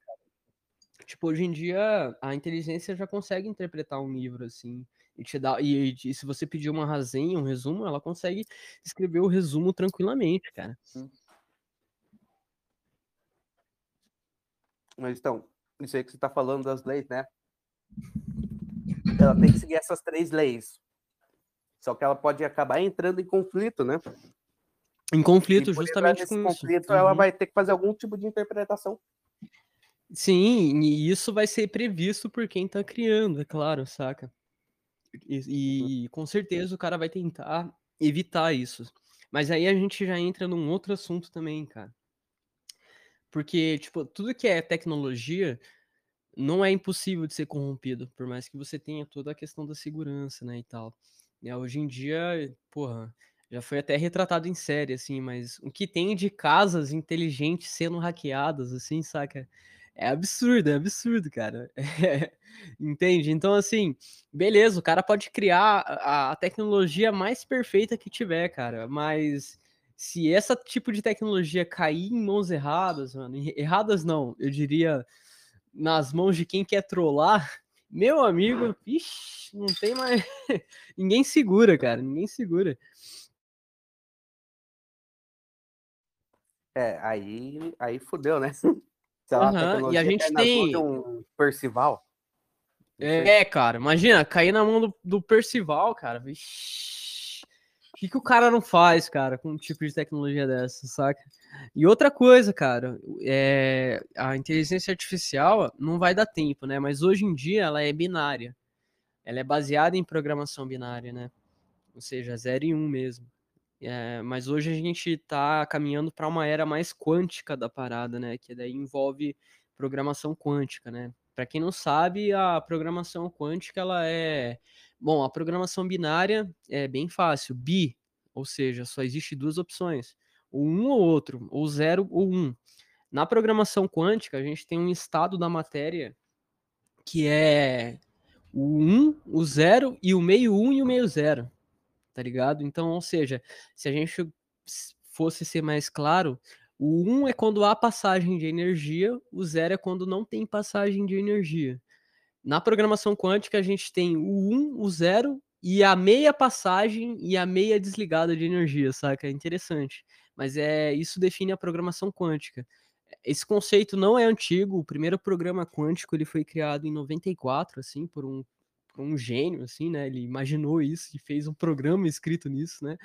Tipo, hoje em dia a inteligência já consegue interpretar um livro assim e te dá e, e, se você pedir uma resenha, um resumo, ela consegue escrever o resumo tranquilamente, cara. Mas então, isso aí que você tá falando das leis, né? Ela tem que seguir essas três leis. Só que ela pode acabar entrando em conflito, né? Em conflito, justamente com conflito, isso. ela uhum. vai ter que fazer algum tipo de interpretação. Sim, e isso vai ser previsto por quem tá criando, é claro, saca? E, uhum. e, com certeza o cara vai tentar evitar isso. Mas aí a gente já entra num outro assunto também, cara. Porque, tipo, tudo que é tecnologia não é impossível de ser corrompido, por mais que você tenha toda a questão da segurança, né, e tal. E, hoje em dia, porra, já foi até retratado em série, assim, mas o que tem de casas inteligentes sendo hackeadas, assim, saca? É absurdo, é absurdo, cara. É, entende? Então, assim, beleza, o cara pode criar a, a, tecnologia mais perfeita que tiver, cara, mas se esse tipo de tecnologia cair em mãos erradas, mano, erradas não, eu diria nas mãos de quem quer trollar, meu amigo, ixi, não tem mais. ninguém segura, cara, ninguém segura. É, aí, aí fudeu, né? Uhum, e a gente tem. Um Percival. É, cara, imagina, cair na mão do, do Percival, cara. Vixi. Que, que o cara não faz, cara, com um tipo de tecnologia dessa, saca? E outra coisa, cara, é, a inteligência artificial não vai dar tempo, né? Mas hoje em dia ela é binária. Ela é baseada em programação binária, né? Ou seja, 0 e 1 um mesmo. É, mas hoje a gente está caminhando para uma era mais quântica da parada, né? Que daí envolve programação quântica, né? Para quem não sabe, a programação quântica ela é, bom, a programação binária é bem fácil, bi, ou seja, só existe duas opções, o um ou outro, ou zero ou um. Na programação quântica, a gente tem um estado da matéria que é o 1, o 0 e o meio 1 e o meio 0 tá ligado? Então, ou seja, se a gente fosse ser mais claro, o 1 é quando há passagem de energia, o 0 é quando não tem passagem de energia. Na programação quântica, a gente tem o 1, o 0 e a meia passagem e a meia desligada de energia, saca? É interessante. Mas é isso define a programação quântica. Esse conceito não é antigo, o primeiro programa quântico ele foi criado em 94, assim, por um, um gênio, assim, né? Ele imaginou isso e fez um programa escrito nisso, né?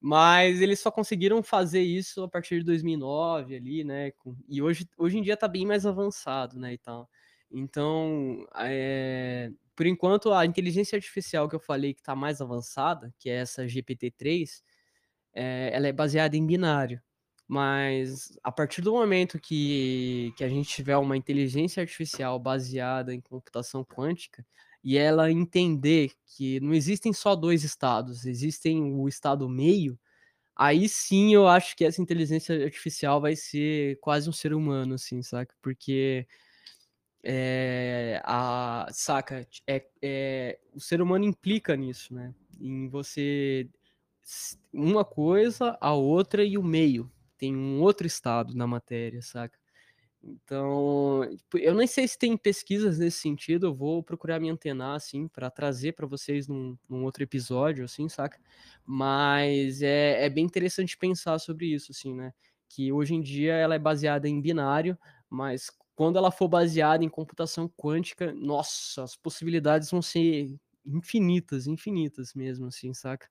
Mas eles só conseguiram fazer isso a partir de 2009 ali, né? E hoje, hoje em dia tá bem mais avançado, né, e tal. Então, é, por enquanto, a inteligência artificial que eu falei que está mais avançada, que é essa GPT-3, é, ela é baseada em binário. Mas a partir do momento que, que a gente tiver uma inteligência artificial baseada em computação quântica e ela entender que não existem só dois estados, existem o estado meio, aí sim eu acho que essa inteligência artificial vai ser quase um ser humano, assim, saca? Porque é, a, saca, é, é, o ser humano implica nisso, né? Em você uma coisa, a outra e o meio. Tem um outro estado na matéria, saca? Então, tipo, eu nem sei se tem pesquisas nesse sentido, eu vou procurar me antenar, assim, para trazer para vocês num, num, outro episódio, assim, saca? Mas é, é bem interessante pensar sobre isso, assim, né? Que hoje em dia ela é baseada em binário, mas quando ela for baseada em computação quântica, nossa, as possibilidades vão ser infinitas, infinitas mesmo, assim, saca?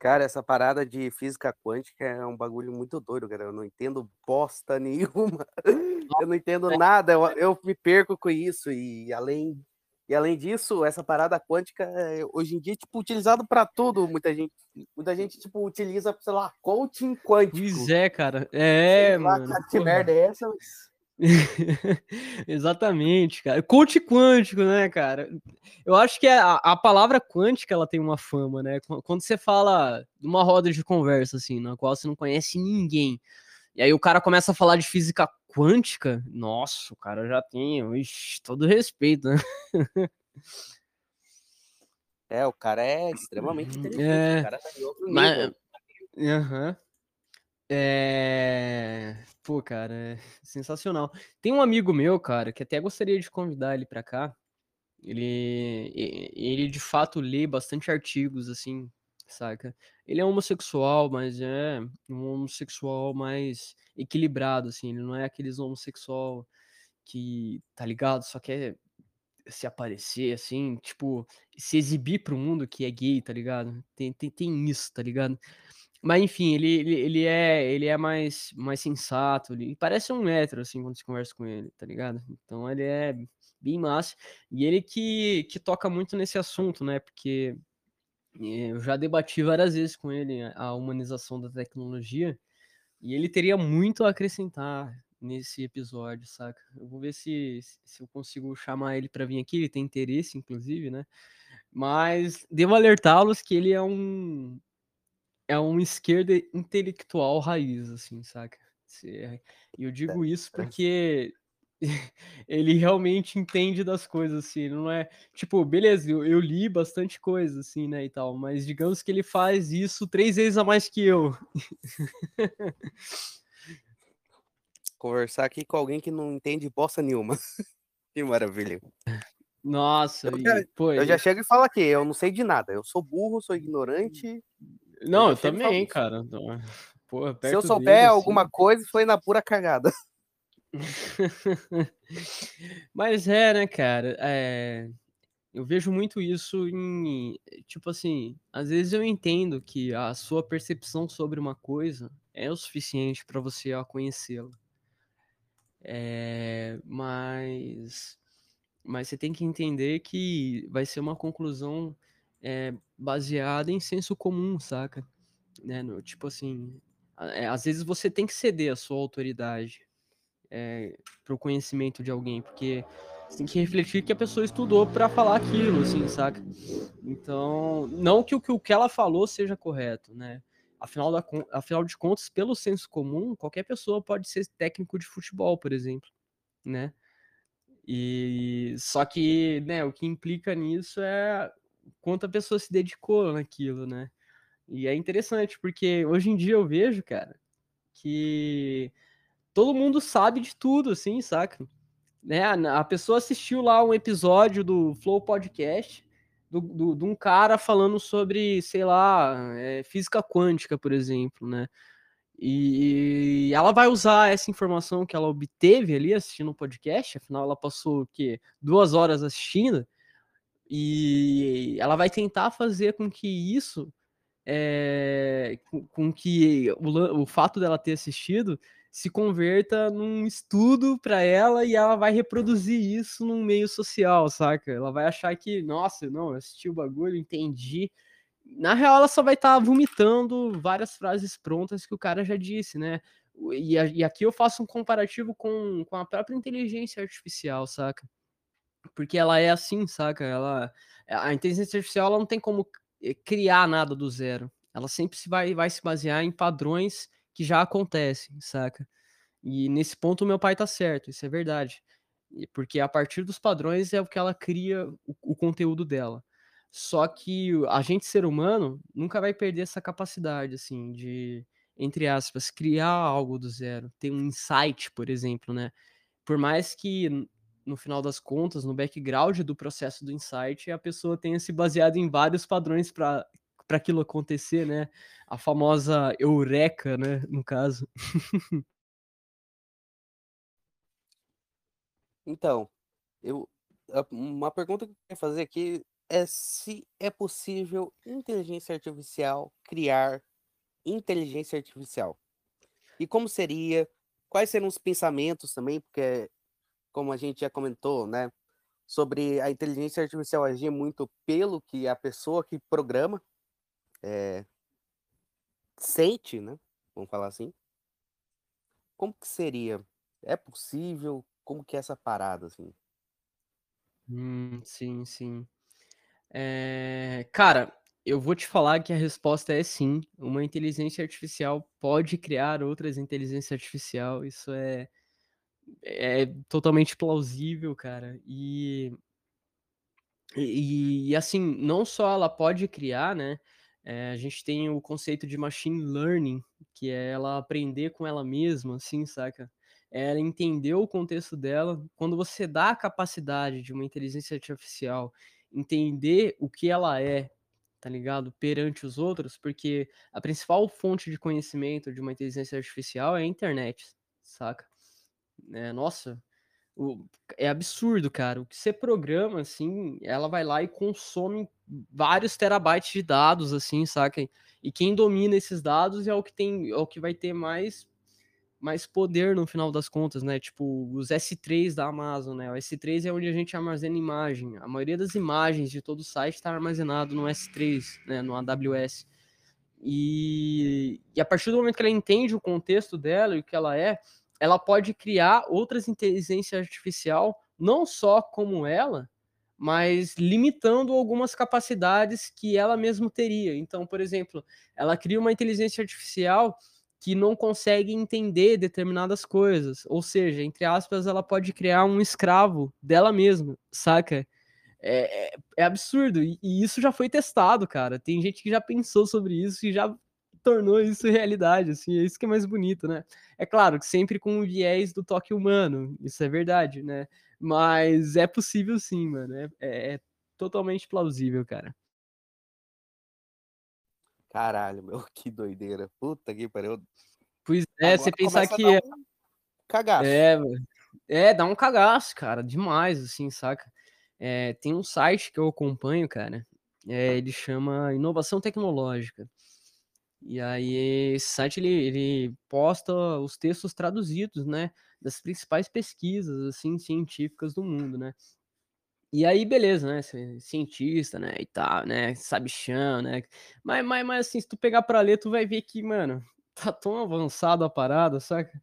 Cara, essa parada de física quântica é um bagulho muito doido, cara. Eu não entendo bosta nenhuma. Eu não entendo nada. Eu, eu me perco com isso. E além e além disso, essa parada quântica é, hoje em dia tipo utilizado para tudo. Muita gente, muita gente tipo utiliza, sei lá, coaching quântico. Pois é, cara. É, sei mano. Lá, que merda é essa? Exatamente, cara. Coach quântico, né, cara? Eu acho que a, a palavra quântica ela tem uma fama, né? Quando você fala numa roda de conversa assim, na qual você não conhece ninguém, e aí o cara começa a falar de física quântica, nossa, o cara já tem, ixi, todo respeito, né? É, o cara é extremamente inteligente, é, o cara tá em outro nível. Mas, uhum. É... Pô, cara, é sensacional. Tem um amigo meu, cara, que até gostaria de convidar ele para cá. Ele, ele de fato lê bastante artigos, assim, saca? Ele é homossexual, mas é um homossexual mais equilibrado, assim. Ele não é aqueles homossexual que, tá ligado? Só quer se aparecer, assim, tipo, se exibir pro mundo que é gay, tá ligado? Tem, tem, tem isso, tá ligado? Mas enfim, ele, ele, ele é ele é mais, mais sensato, ele parece um hétero, assim, quando você conversa com ele, tá ligado? Então ele é bem massa. E ele que, que toca muito nesse assunto, né? Porque eh, eu já debati várias vezes com ele a humanização da tecnologia e ele teria muito a acrescentar nesse episódio, saca? Eu vou ver se, se eu consigo chamar ele para vir aqui, ele tem interesse, inclusive, né? Mas devo alertá-los que ele é um, é uma esquerda intelectual raiz, assim, saca? E eu digo isso porque ele realmente entende das coisas, assim, não é, tipo, beleza, eu, eu, li bastante coisa, assim, né, e tal, mas digamos que ele faz isso três vezes a mais que eu. Conversar aqui com alguém que não entende bosta nenhuma. que maravilha. Nossa, eu, já, pô, eu já chego e falo aqui, eu não sei de nada, eu sou burro, sou ignorante, não, eu, também, cara. Porra, Se eu souber assim alguma assim... coisa, foi na pura cagada. Mas é, né, cara? É... Eu vejo muito isso em. Tipo assim, às vezes eu entendo que a sua percepção sobre uma coisa é o suficiente para você conhecê-la. É... Mas. Mas você tem que entender que vai ser uma conclusão é, baseada em senso comum, saca? Né? No, tipo assim, é, às vezes você tem que ceder a sua autoridade é, para o conhecimento de alguém, porque você tem que refletir que a pessoa estudou para falar aquilo, assim, saca? Então, não que o, que o que ela falou seja correto, né? Afinal, da, afinal de contas, pelo senso comum, qualquer pessoa pode ser técnico de futebol, por exemplo, né? E só que, né, o que implica nisso é quanto a pessoa se dedicou naquilo, né? E é interessante, porque hoje em dia eu vejo, cara, que todo mundo sabe de tudo, assim, saca? Né? A pessoa assistiu lá um episódio do Flow Podcast do, do, de um cara falando sobre, sei lá, é, física quântica, por exemplo, né? E ela vai usar essa informação que ela obteve ali assistindo o um podcast, afinal ela passou o quê? Duas horas assistindo, e ela vai tentar fazer com que isso, é, com, que o, o fato dela ter assistido se converta num estudo para ela e ela vai reproduzir isso num meio social, saca? Ela vai achar que, nossa, não, eu assisti o bagulho, entendi, na real, ela só vai estar tá vomitando várias frases prontas que o cara já disse, né? E, e, aqui eu faço um comparativo com, com a própria inteligência artificial, saca? Porque ela é assim, saca? Ela, a inteligência artificial ela não tem como eh, criar nada do zero. Ela sempre se vai, vai se basear em padrões que já acontecem, saca? E nesse ponto o meu pai tá certo, isso é verdade. Porque a partir dos padrões é o que ela cria o, o conteúdo dela. Só que a gente, ser humano, nunca vai perder essa capacidade, assim, de, entre aspas, criar algo do zero. Ter um insight, por exemplo, né? Por mais que, no final das contas, no background do processo do insight, a pessoa tenha se baseado em vários padrões para para aquilo acontecer, né? A famosa eureka, né, no caso. então, eu uma pergunta que eu queria fazer aqui é se é possível inteligência artificial criar inteligência artificial. E como seria? Quais seriam os pensamentos também? Porque, como a gente já comentou, né? Sobre a inteligência artificial agir muito pelo que a pessoa que programa é, sente, né? Vamos falar assim. Como que seria? É possível? Como que é essa parada, assim? Hum, sim, sim. É, cara, eu vou te falar que a resposta é sim. Uma inteligência artificial pode criar outras inteligências artificial. Isso é, é totalmente plausível, cara. E, e, e assim, não só ela pode criar, né? É, a gente tem o conceito de machine learning, que é ela aprender com ela mesma, assim, saca? É ela entender o contexto dela. Quando você dá a capacidade de uma inteligência artificial entender o que ela é, tá ligado? Perante os outros, porque a principal fonte de conhecimento de uma inteligência artificial é a internet, saca? É, nossa, o, é absurdo, cara. O que você programa, assim, ela vai lá e consome vários terabytes de dados, assim, saca? E quem domina esses dados é o que tem, é o que vai ter mais mais poder no final das contas, né? Tipo, os S3 da Amazon, né? O S3 é onde a gente armazena imagem. A maioria das imagens de todo o site está armazenado no S3, né? No AWS. E, e a partir do momento que ela entende o contexto dela e o que ela é, ela pode criar outras inteligências artificial, não só como ela, mas limitando algumas capacidades que ela mesma teria. Então, por exemplo, ela cria uma inteligência artificial que não consegue entender determinadas coisas. Ou seja, entre aspas, ela pode criar um escravo dela mesma, saca? É, é, é absurdo. E, e, isso já foi testado, cara. Tem gente que já pensou sobre isso e já tornou isso realidade, assim. É isso que é mais bonito, né? É claro que sempre com o viés do toque humano, isso é verdade, né? Mas é possível sim, mano. é, é, é totalmente plausível, cara. Caralho, meu, que doideira. Puta que pariu. Pois é, Agora você pensar que. Um cagaço. É, é, dá um cagaço, cara, demais, assim, saca? É, tem um site que eu acompanho, cara, é, ele chama Inovação Tecnológica. E aí, esse site ele, ele posta os textos traduzidos, né, das principais pesquisas, assim, científicas do mundo, né? E aí, beleza, né? Cientista, né? E tal, né? Sabichão, né? Mas, mas, mas assim, se tu pegar pra ler, tu vai ver que, mano, tá tão avançado a parada, saca?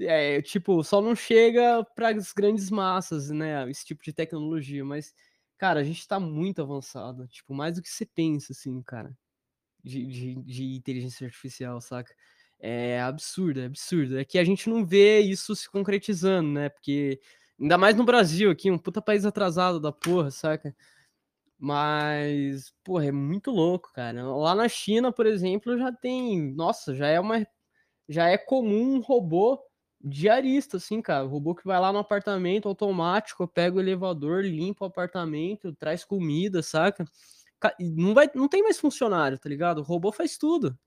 É, tipo, só não chega para as grandes massas, né? Esse tipo de tecnologia, mas, cara, a gente tá muito avançado. Tipo, mais do que você pensa, assim, cara, de, de, de inteligência artificial, saca? É absurdo, é absurdo. É que a gente não vê isso se concretizando, né? Porque Ainda mais no Brasil aqui, um puta país atrasado da porra, saca? Mas, porra, é muito louco, cara. Lá na China, por exemplo, já tem. Nossa, já é uma. Já é comum um robô diarista, assim, cara. O robô que vai lá no apartamento automático, pega o elevador, limpa o apartamento, traz comida, saca? Não, vai, não tem mais funcionário, tá ligado? O robô faz tudo.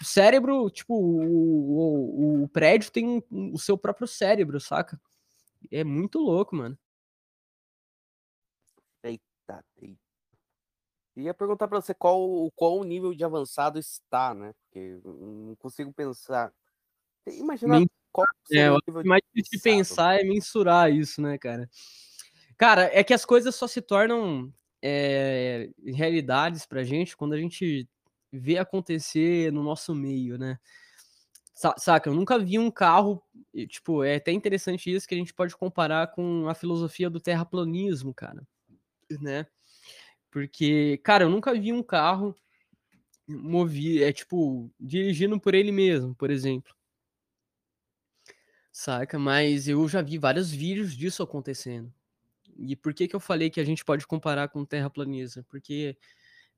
O cérebro, tipo, o, o, o prédio tem o seu próprio cérebro, saca? É muito louco, mano. Eita, eita. Ia perguntar para você qual, qual o nível de avançado está, né? Porque não consigo pensar. Imagina qual é, o nível mais difícil de pensar é mensurar isso, né, cara? Cara, é que as coisas só se tornam é, realidades pra gente quando a gente vê acontecer no nosso meio, né? Saca, eu nunca vi um carro, tipo, é até interessante isso que a gente pode comparar com a filosofia do terraplanismo, cara, né? Porque, cara, eu nunca vi um carro movido, é tipo, dirigindo por ele mesmo, por exemplo. Saca? Mas eu já vi vários vídeos disso acontecendo. E por que que eu falei que a gente pode comparar com o terraplanismo? Porque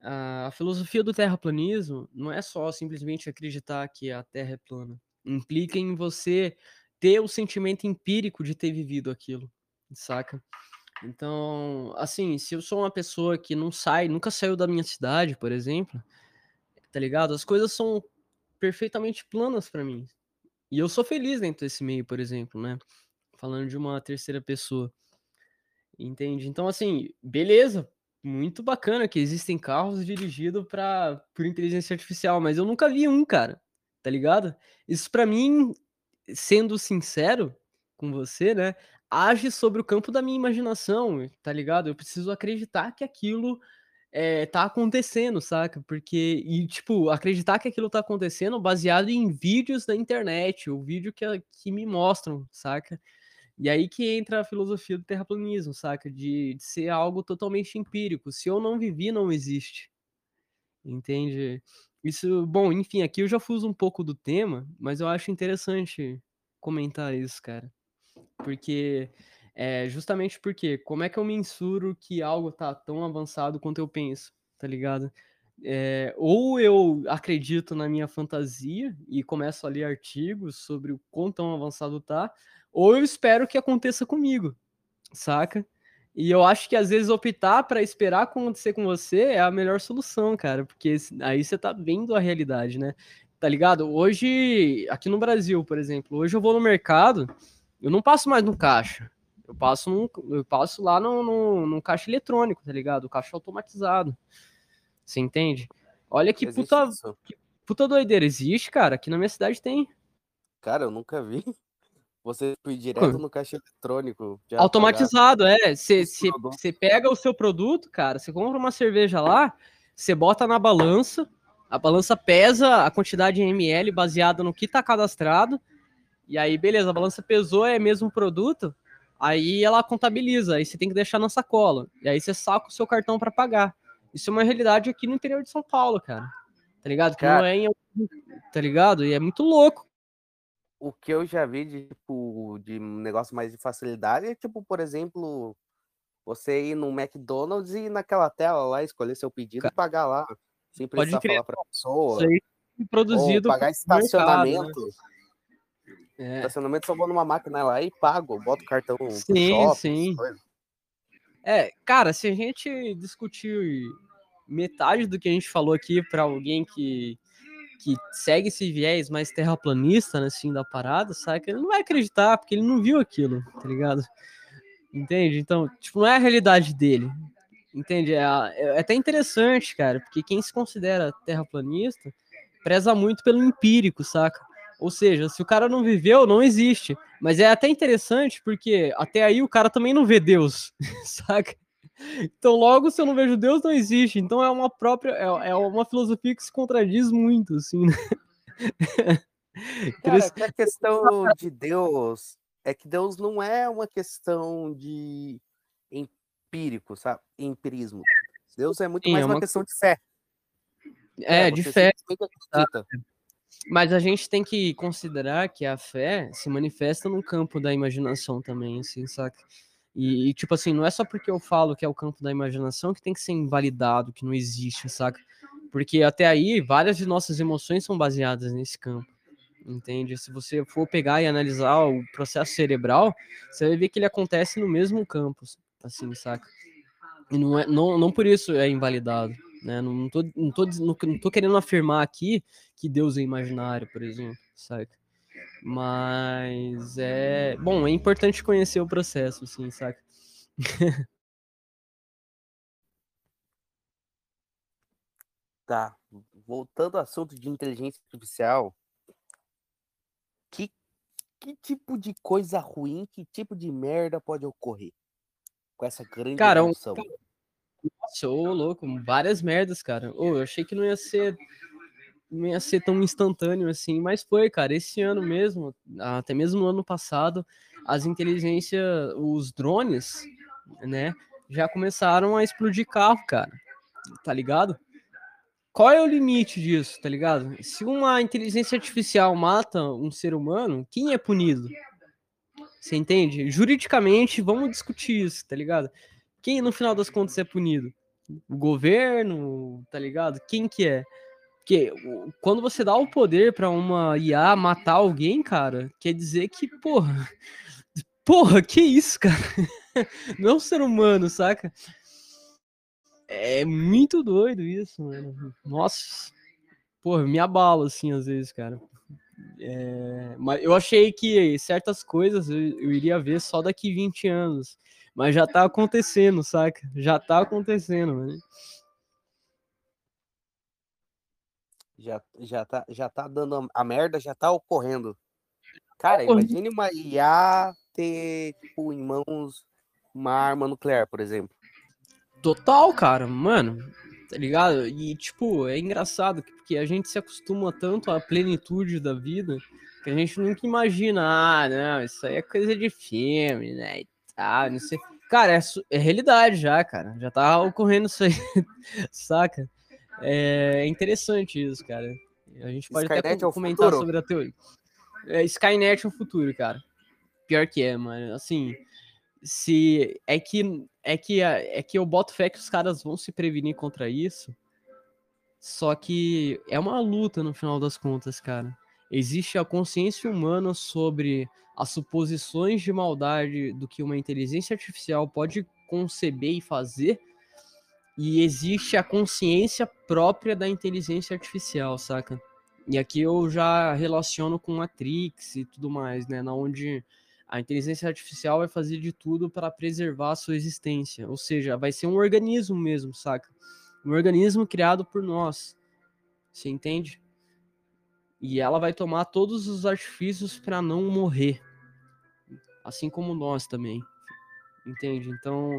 a filosofia do terraplanismo não é só simplesmente acreditar que a Terra é plana. Implica em você ter o sentimento empírico de ter vivido aquilo, saca? Então, assim, se eu sou uma pessoa que não sai, nunca saiu da minha cidade, por exemplo, tá ligado? As coisas são perfeitamente planas para mim. E eu sou feliz dentro desse meio, por exemplo, né? Falando de uma terceira pessoa. Entende? Então, assim, beleza, muito bacana que existem carros dirigidos para por inteligência artificial, mas eu nunca vi um, cara. Tá ligado? Isso para mim, sendo sincero com você, né, age sobre o campo da minha imaginação, tá ligado? Eu preciso acreditar que aquilo é, tá acontecendo, saca? Porque, e tipo, acreditar que aquilo tá acontecendo baseado em vídeos da internet, o vídeo que, que me mostram, saca? E aí que entra a filosofia do terraplanismo, saca? De, de ser algo totalmente empírico. Se eu não vivi, não existe. Entende? Isso, bom, enfim, aqui eu já fuso um pouco do tema, mas eu acho interessante comentar isso, cara. Porque, é, justamente porque, como é que eu mensuro que algo tá tão avançado quanto eu penso, tá ligado? É, ou eu acredito na minha fantasia e começo a ler artigos sobre o quão tão avançado tá, ou eu espero que aconteça comigo, saca? E eu acho que às vezes optar para esperar acontecer com você é a melhor solução, cara, porque aí você tá vendo a realidade, né? Tá ligado? Hoje, aqui no Brasil, por exemplo, hoje eu vou no mercado, eu não passo mais no caixa. Eu passo, num, eu passo lá no, no, no caixa eletrônico, tá ligado? O caixa automatizado. Você entende? Olha que puta, que puta doideira. Existe, cara. Aqui na minha cidade tem. Cara, eu nunca vi. Você ir direto no caixa eletrônico. Automatizado, pagar. é. Você pega o seu produto, cara, você compra uma cerveja lá, você bota na balança, a balança pesa a quantidade em ml baseada no que tá cadastrado, e aí, beleza, a balança pesou, é mesmo produto, aí ela contabiliza, aí você tem que deixar na sacola, e aí você saca o seu cartão para pagar. Isso é uma realidade aqui no interior de São Paulo, cara. Tá ligado? Que cara, não é em... Tá ligado? E é muito louco o que eu já vi de, tipo, de negócio mais de facilidade é, tipo, por exemplo, você ir no McDonald's e naquela tela lá, escolher seu pedido e pagar lá, sem precisar Pode falar pra pessoa. Isso aí produzido. Ou pagar estacionamento. Mercado, né? é. Estacionamento só vou numa máquina lá e pago, boto o cartão sim, shopping, sim. É, cara, se a gente discutir metade do que a gente falou aqui para alguém que que segue esse viés mais terraplanista, né, assim, da parada, sabe? Ele não vai acreditar, porque ele não viu aquilo, tá ligado? Entende? Então, tipo, não é a realidade dele. Entende? É, é até interessante, cara, porque quem se considera terraplanista preza muito pelo empírico, saca? Ou seja, se o cara não viveu, não existe. Mas é até interessante porque até aí o cara também não vê Deus, saca? Então, logo, se eu não vejo Deus, não existe. Então, é uma própria, é, é uma filosofia que se contradiz muito, assim, né? Cara, é a questão de Deus é que Deus não é uma questão de empírico, sabe? Empirismo. Deus é muito Sim, mais é uma... uma questão de fé. É, é de fé. Mas a gente tem que considerar que a fé se manifesta no campo da imaginação também, assim, saca? E, e, tipo assim, não é só porque eu falo que é o campo da imaginação que tem que ser invalidado, que não existe, saca? Porque até aí, várias de nossas emoções são baseadas nesse campo, entende? Se você for pegar e analisar o processo cerebral, você vai ver que ele acontece no mesmo campo, assim, saca? E não, é, não, não por isso é invalidado, né? Não tô, não, tô, não, não tô querendo afirmar aqui que Deus é imaginário, por exemplo, saca? Mas é. Bom, é importante conhecer o processo, assim, saca? tá. Voltando ao assunto de inteligência artificial, que, que tipo de coisa ruim, que tipo de merda pode ocorrer com essa grande cara, evolução? Um, nossa, ô louco, várias merdas, cara. Ô, eu achei que não ia ser não ia ser tão instantâneo assim, mas foi, cara. Esse ano mesmo, até mesmo no ano passado, as inteligências, os drones, né, já começaram a explodir carro, cara. Tá ligado? Qual é o limite disso, tá ligado? Se uma inteligência artificial mata um ser humano, quem é punido? Você entende? Juridicamente, vamos discutir isso, tá ligado? Quem no final das contas é punido? O governo, tá ligado? Quem que é? Porque quando você dá o poder para uma IA matar alguém, cara, quer dizer que, porra, porra, que isso, cara? Não é um ser humano, saca? É muito doido isso, mano. Nossa, porra, me abala assim às vezes, cara. É, mas eu achei que certas coisas eu, iria ver só daqui 20 anos. Mas já tá acontecendo, saca? Já tá acontecendo, mano. Já, já, tá, já tá dando a merda, já tá ocorrendo. Cara, imagine uma IA ter, tipo, em mãos uma arma nuclear, por exemplo. Total, cara, mano, tá ligado? E, tipo, é engraçado porque a gente se acostuma tanto à plenitude da vida que a gente nunca imagina, ah, não, isso aí é coisa de filme, né? E tal, não sei. Cara, é, é realidade já, cara. Já tá ocorrendo isso aí, saca? É interessante isso, cara. A gente pode Skynet até é comentar futuro. sobre a teoria. É, Skynet é o futuro, cara. Pior que é, mano. Assim, se é que é que é que eu boto fé que os caras vão se prevenir contra isso. Só que é uma luta no final das contas, cara. Existe a consciência humana sobre as suposições de maldade do que uma inteligência artificial pode conceber e fazer e existe a consciência própria da inteligência artificial, saca? E aqui eu já relaciono com Matrix e tudo mais, né? Na onde a inteligência artificial vai fazer de tudo para preservar a sua existência. Ou seja, vai ser um organismo mesmo, saca? Um organismo criado por nós. Você entende? E ela vai tomar todos os artifícios para não morrer. Assim como nós também. Entende? Então,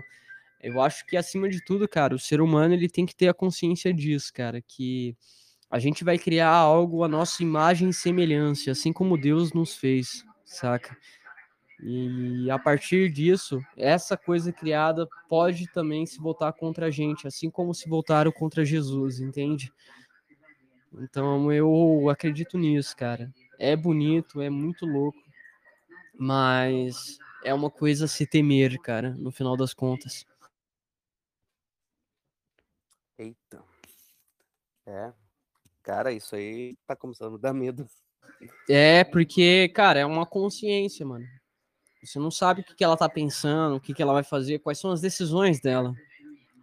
eu acho que acima de tudo, cara, o ser humano ele tem que ter a consciência disso, cara, que a gente vai criar algo a nossa imagem e semelhança, assim como Deus nos fez, saca? E a partir disso, essa coisa criada pode também se voltar contra a gente, assim como se voltaram contra Jesus, entende? Então eu acredito nisso, cara. É bonito, é muito louco, mas é uma coisa a se temer, cara, no final das contas. Eita. É. Cara, isso aí tá começando a dar medo. É, porque, cara, é uma consciência, mano. Você não sabe o que, que ela tá pensando, o que, que ela vai fazer, quais são as decisões dela.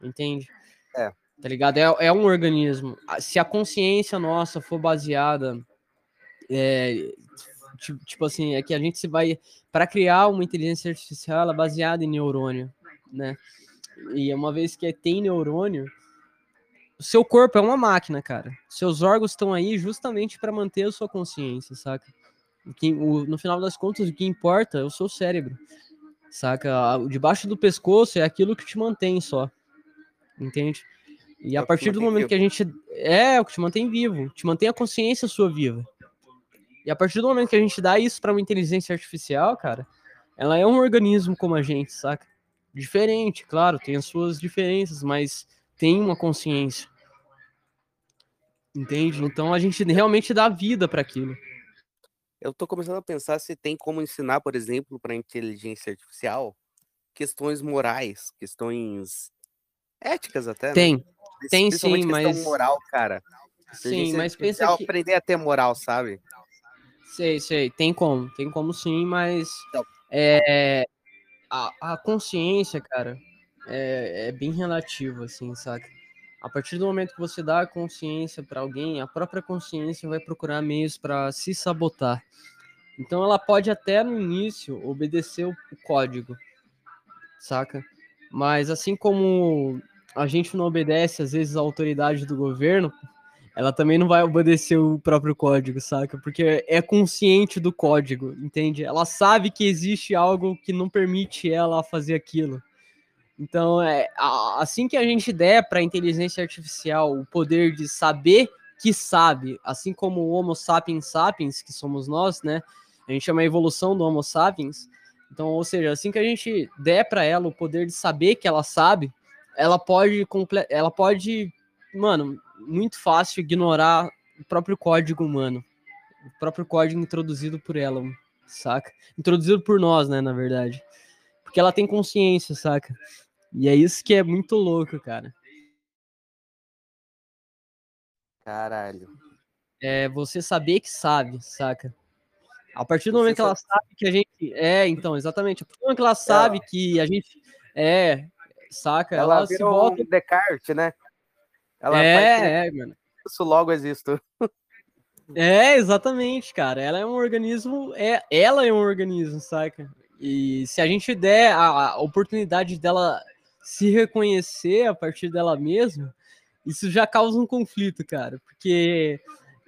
Entende? É. Tá ligado? É, é um organismo. Se a consciência nossa for baseada. É, tipo, tipo assim, é que a gente se vai. Para criar uma inteligência artificial, ela é baseada em neurônio, né? E uma vez que tem neurônio, seu corpo é uma máquina, cara. Seus órgãos estão aí justamente para manter a sua consciência, saca? Que, o, no final das contas, o que importa é o seu cérebro, saca? Debaixo do pescoço é aquilo que te mantém só, entende? E a é partir do momento vivo. que a gente. É, o que te mantém vivo, te mantém a consciência sua viva. E a partir do momento que a gente dá isso para uma inteligência artificial, cara, ela é um organismo como a gente, saca? Diferente, claro, tem as suas diferenças, mas tem uma consciência. Entende? Então a gente realmente dá vida para aquilo. Eu tô começando a pensar se tem como ensinar, por exemplo, para inteligência artificial questões morais, questões éticas até. Tem, né? tem sim, mas moral, cara. Sim, mas pensa que aprender a ter moral, sabe? Sei, sei, tem como, tem como sim, mas Então. é, a, a consciência, cara, é, é bem relativo, assim, saca? A partir do momento que você dá a consciência para alguém, a própria consciência vai procurar meios para se sabotar. Então ela pode até no início obedecer o, o código, saca? Mas assim como a gente não obedece às vezes à autoridade do governo, ela também não vai obedecer o próprio código, saca? Porque é consciente do código, entende? Ela sabe que existe algo que não permite ela fazer aquilo. Então, é assim que a gente der para a inteligência artificial o poder de saber que sabe, assim como o Homo sapiens sapiens, que somos nós, né? A gente chama a evolução do Homo sapiens. Então, ou seja, assim que a gente der para ela o poder de saber que ela sabe, ela pode, ela pode, mano, muito fácil ignorar o próprio código humano, o próprio código introduzido por ela, saca? Introduzido por nós, né, na verdade. Porque ela tem consciência, saca? E é isso que é muito louco, cara. Caralho. É você saber que sabe, saca? A partir do você momento que ela sabe que a gente. É, então, exatamente. A partir do momento que ela sabe ela... que a gente. É, saca? Ela, ela se volta. Um Descartes, né? Ela é, é, mano. Isso logo existo. É, exatamente, cara. Ela é um organismo. É, ela é um organismo, saca? E se a gente der a, a oportunidade dela se reconhecer a partir dela mesma, isso já causa um conflito, cara. Porque.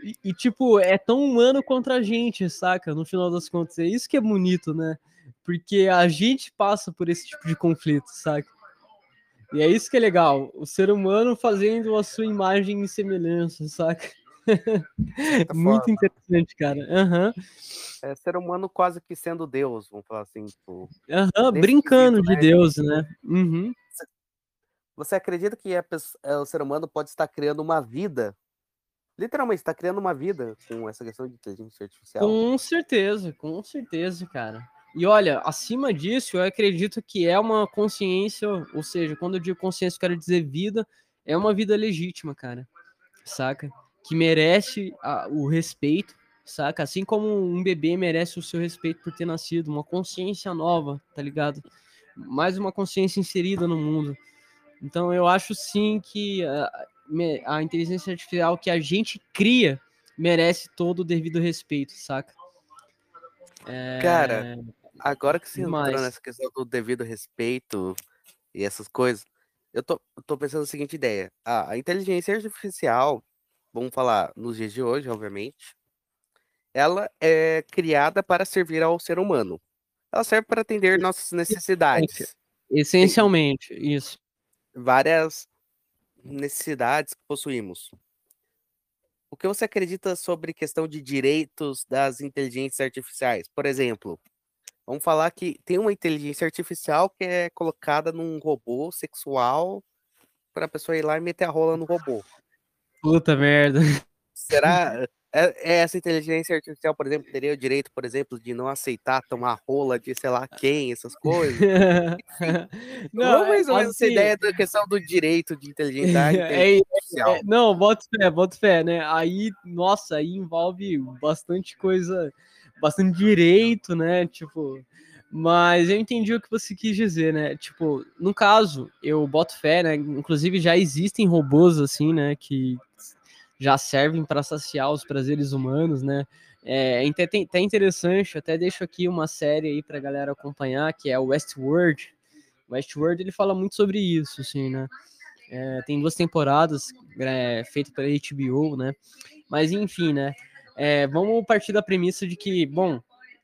E, e, tipo, é tão humano contra a gente, saca? No final das contas. É isso que é bonito, né? Porque a gente passa por esse tipo de conflito, saca? E é isso que é legal, o ser humano fazendo a sua imagem e semelhança, saca? Muito interessante, cara. Uhum. É ser humano quase que sendo Deus, vamos falar assim. Tipo, uhum, brincando sentido, de né? Deus, né? Uhum. Você acredita que pessoa, é, o ser humano pode estar criando uma vida? Literalmente, está criando uma vida com essa questão de inteligência artificial? Com certeza, com certeza, cara. E olha, acima disso, eu acredito que é uma consciência, ou seja, quando eu digo consciência, eu quero dizer vida, é uma vida legítima, cara. Saca? Que merece a, o respeito, saca? Assim como um bebê merece o seu respeito por ter nascido, uma consciência nova, tá ligado? Mais uma consciência inserida no mundo. Então eu acho sim que a, a inteligência artificial que a gente cria merece todo o devido respeito, saca? É... Cara, agora que você entrou nessa questão do devido respeito e essas coisas, eu tô, eu tô pensando na seguinte ideia. Ah, a inteligência artificial, vamos falar nos dias de hoje, obviamente, ela é criada para servir ao ser humano. Ela serve para atender nossas necessidades. Essencialmente, isso. Várias necessidades que possuímos. O que você acredita sobre questão de direitos das inteligências artificiais? Por exemplo, Vamos falar que tem uma inteligência artificial que é colocada num robô sexual para a pessoa ir lá e meter a rola no robô. Puta merda. Será? É, é, essa inteligência artificial, por exemplo, teria o direito, por exemplo, de não aceitar tomar rola de sei lá quem, essas coisas? não, ou menos assim, essa ideia da questão do direito de inteligência, é, artificial. É, não, bota fé, bota fé, né? Aí, nossa, aí envolve bastante coisa bastante direito, né? Tipo, mas eu entendi o que você quis dizer, né? Tipo, no caso, eu boto fé, né? Inclusive já existem robôs assim, né? Que já servem para saciar os prazeres humanos, né? É, é até interessante, até deixo aqui uma série aí pra galera acompanhar, que é o Westworld. Westworld, ele fala muito sobre isso, assim, né? É, tem duas temporadas é, feitas pela HBO, né? Mas enfim, né? É, vamos partir da premissa de que, bom,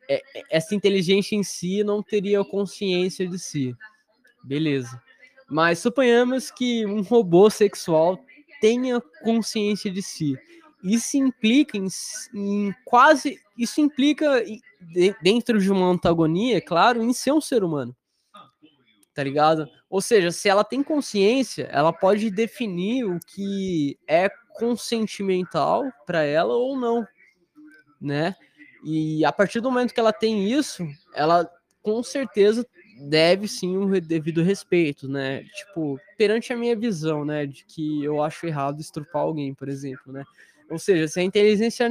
é, é, essa inteligência em si não teria consciência de si. Beleza. Mas suponhamos que um robô sexual tenha consciência de si. Isso implica em, em quase. Isso implica dentro de uma antagonia, é claro, em ser um ser humano. Tá ligado? Ou seja, se ela tem consciência, ela pode definir o que é consentimental para ela ou não né? E a partir do momento que ela tem isso, ela com certeza deve sim um devido respeito, né? Tipo, perante a minha visão, né, de que eu acho errado estrupar alguém, por exemplo, né? Ou seja, se a inteligência,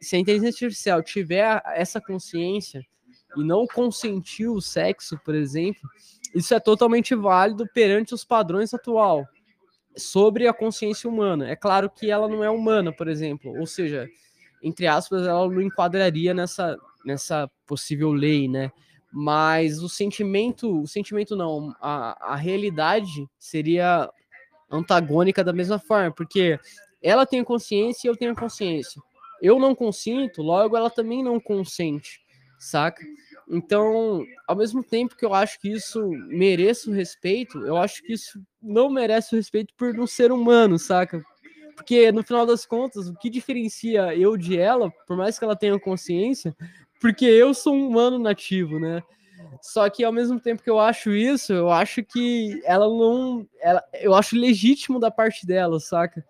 se a inteligência artificial tiver essa consciência e não consentir o sexo, por exemplo, isso é totalmente válido perante os padrões atual sobre a consciência humana. É claro que ela não é humana, por exemplo, ou seja, entre aspas, ela não enquadraria nessa, nessa possível lei, né? Mas o sentimento, o sentimento não, a, a realidade seria antagônica da mesma forma, porque ela tem consciência e eu tenho consciência. Eu não consinto, logo ela também não consente, saca? Então, ao mesmo tempo que eu acho que isso merece o respeito, eu acho que isso não merece o respeito por um ser humano, saca? Porque no final das contas, o que diferencia eu de ela, por mais que ela tenha consciência, porque eu sou um humano nativo, né? Só que ao mesmo tempo que eu acho isso, eu acho que ela não. Ela, eu acho legítimo da parte dela, saca?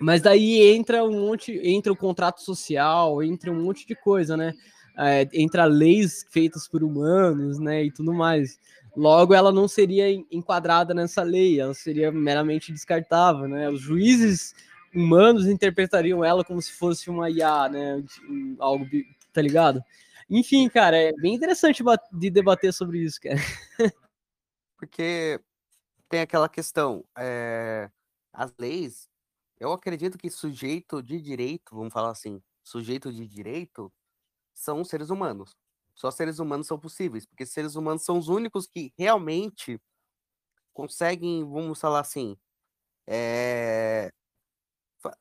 Mas daí entra um monte, entra o contrato social, entra um monte de coisa, né? é, entra leis feitas por humanos, né, e tudo mais. Logo, ela não seria enquadrada nessa lei, ela seria meramente descartável, né? Os juízes humanos interpretariam ela como se fosse uma IA, né? Algo, tá ligado? Enfim, cara, é bem interessante de debater sobre isso, cara. Porque tem aquela questão, é, as leis, eu acredito que sujeito de direito, vamos falar assim, sujeito de direito, são seres humanos. Só seres humanos são possíveis, porque seres humanos são os únicos que realmente conseguem, vamos falar assim, é,